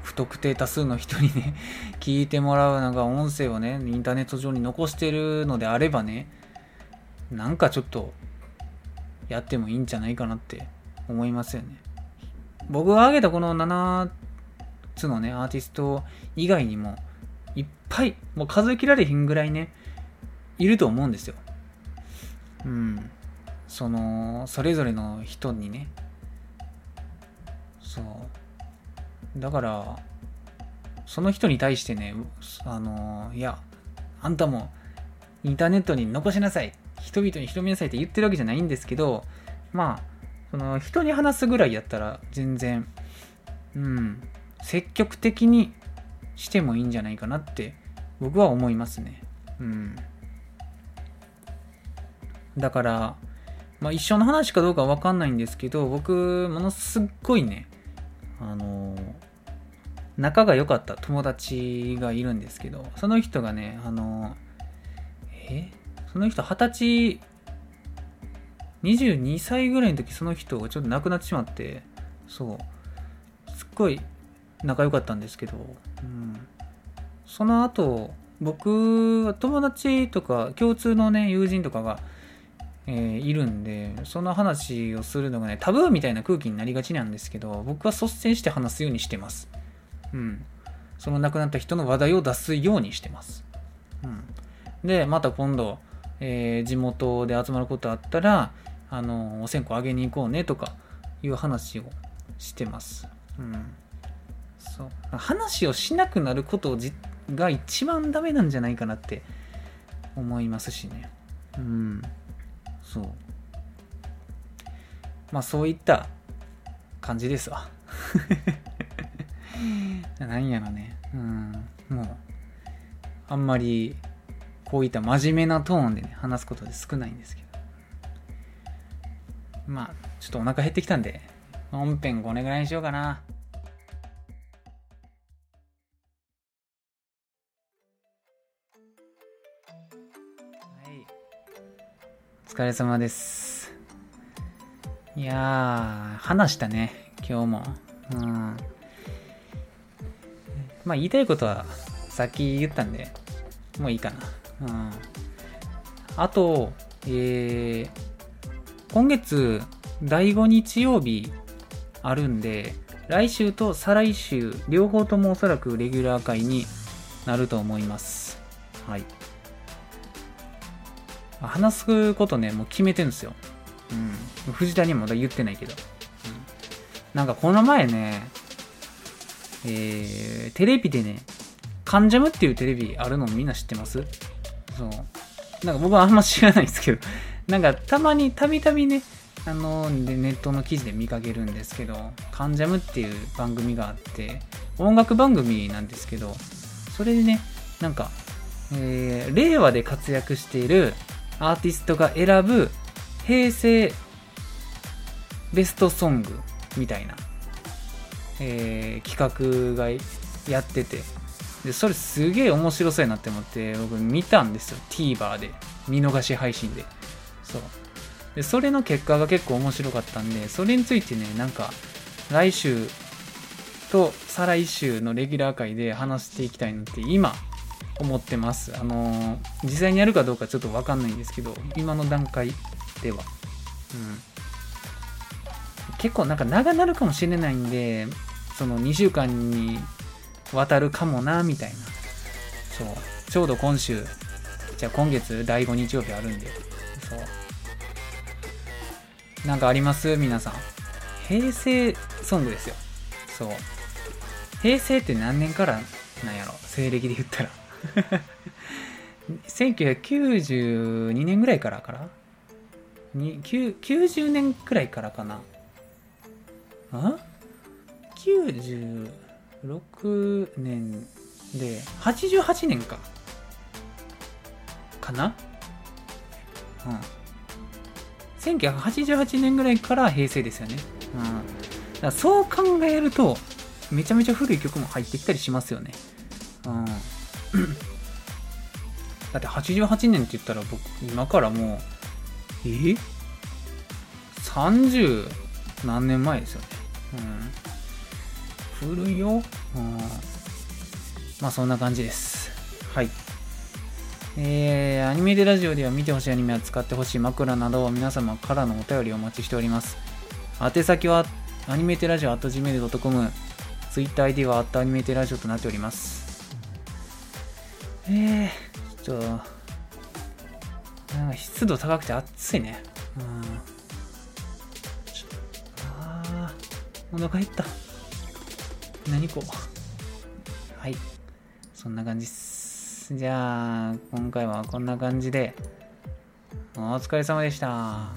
不特定多数の人にね、聞いてもらうなんか音声をね、インターネット上に残してるのであればね、なんかちょっとやってもいいんじゃないかなって思いますよね。僕が挙げたこの7つのね、アーティスト以外にも、ぱい、もう数え切られへんぐらいね、いると思うんですよ。うん。その、それぞれの人にね、そう、だから、その人に対してね、あの、いや、あんたもインターネットに残しなさい。人々に広めなさいって言ってるわけじゃないんですけど、まあ、その人に話すぐらいやったら全然、うん、積極的にしてもいいんじゃないかなって僕は思いますね。うん。だから、まあ一緒の話かどうかわかんないんですけど、僕、ものすっごいね、あの仲が良かった友達がいるんですけど、その人がね、あのえ？その人二十歳、22歳ぐらいの時その人がちょっと亡くなってしまってそうすっごい仲良かったんですけど、うん、その後僕は友達とか共通のね友人とかが、えー、いるんでその話をするのがねタブーみたいな空気になりがちなんですけど僕は率先して話すようにしてます。うん。その亡くなった人の話題を出すようにしてます。うん。でまた今度、えー、地元で集まることあったらあのお線香あげに行こうねとかいう話をしてます。うん。そう。話をしなくなることが一番ダメなんじゃないかなって思いますしね。うん。そう。まあそういった感じですわ。何やろね。うん。もうあんまりこういった真面目なトーンでね話すことで少ないんですけど。まあちょっとお腹減ってきたんで本編これぐらいにしようかな。疲れ様です。いやー、話したね、今日も。うん。まあ、言いたいことは、さっき言ったんで、もういいかな。うん。あと、えー、今月、第5日曜日あるんで、来週と再来週、両方ともおそらくレギュラー会になると思います。はい。話すことね、もう決めてるんですよ。うん。藤田にもまだ言ってないけど。うん。なんかこの前ね、えー、テレビでね、カンジャムっていうテレビあるのみんな知ってます？そう。なんか僕はあんま知らないですけど、なんかたまにたびたびね、あのネットの記事で見かけるんですけど、カンジャムっていう番組があって、音楽番組なんですけど、それでね、なんか、えー、令和で活躍しているアーティストが選ぶ平成ベストソングみたいな、えー、企画がやっててでそれすげえ面白そうやなって思って僕見たんですよ。TVer で。見逃し配信で。そう。でそれの結果が結構面白かったんでそれについてねなんか来週と再来週のレギュラー回で話していきたいのって今思ってます。あの実際にやるかどうかちょっとわかんないんですけど、今の段階では。うん。結構なんか長なるかもしれないんで、その2週間に渡るかもな、みたいな。そう。ちょうど今週、じゃあ今月第5日曜日あるんで。そう。なんかあります？皆さん。平成ソングですよ。そう。平成って何年からなんやろ？西暦で言ったら。1992年ぐらいからから90年くらいからかなあ ?96 年で88年かかな？うん1988年ぐらいから平成ですよね。うん、だそう考えると、めちゃめちゃ古い曲も入ってきたりしますよね。うん。だって88年って言ったら僕今からもうえ？30何年前ですよね。うん。古いよ。うん。まあそんな感じです。はい。えー、アニメでラジオでは見てほしいアニメは使ってほしい。枕などを皆様からのお便りをお待ちしております。宛先はアニメテラジオ gmail.com TwitterID は at アニメテラジオとなっております。えー、ちょっと、なんか湿度高くて暑いね。うん。ああ、お腹減った。何こう。はい。そんな感じっす。じゃあ、今回はこんな感じで、お疲れ様でした。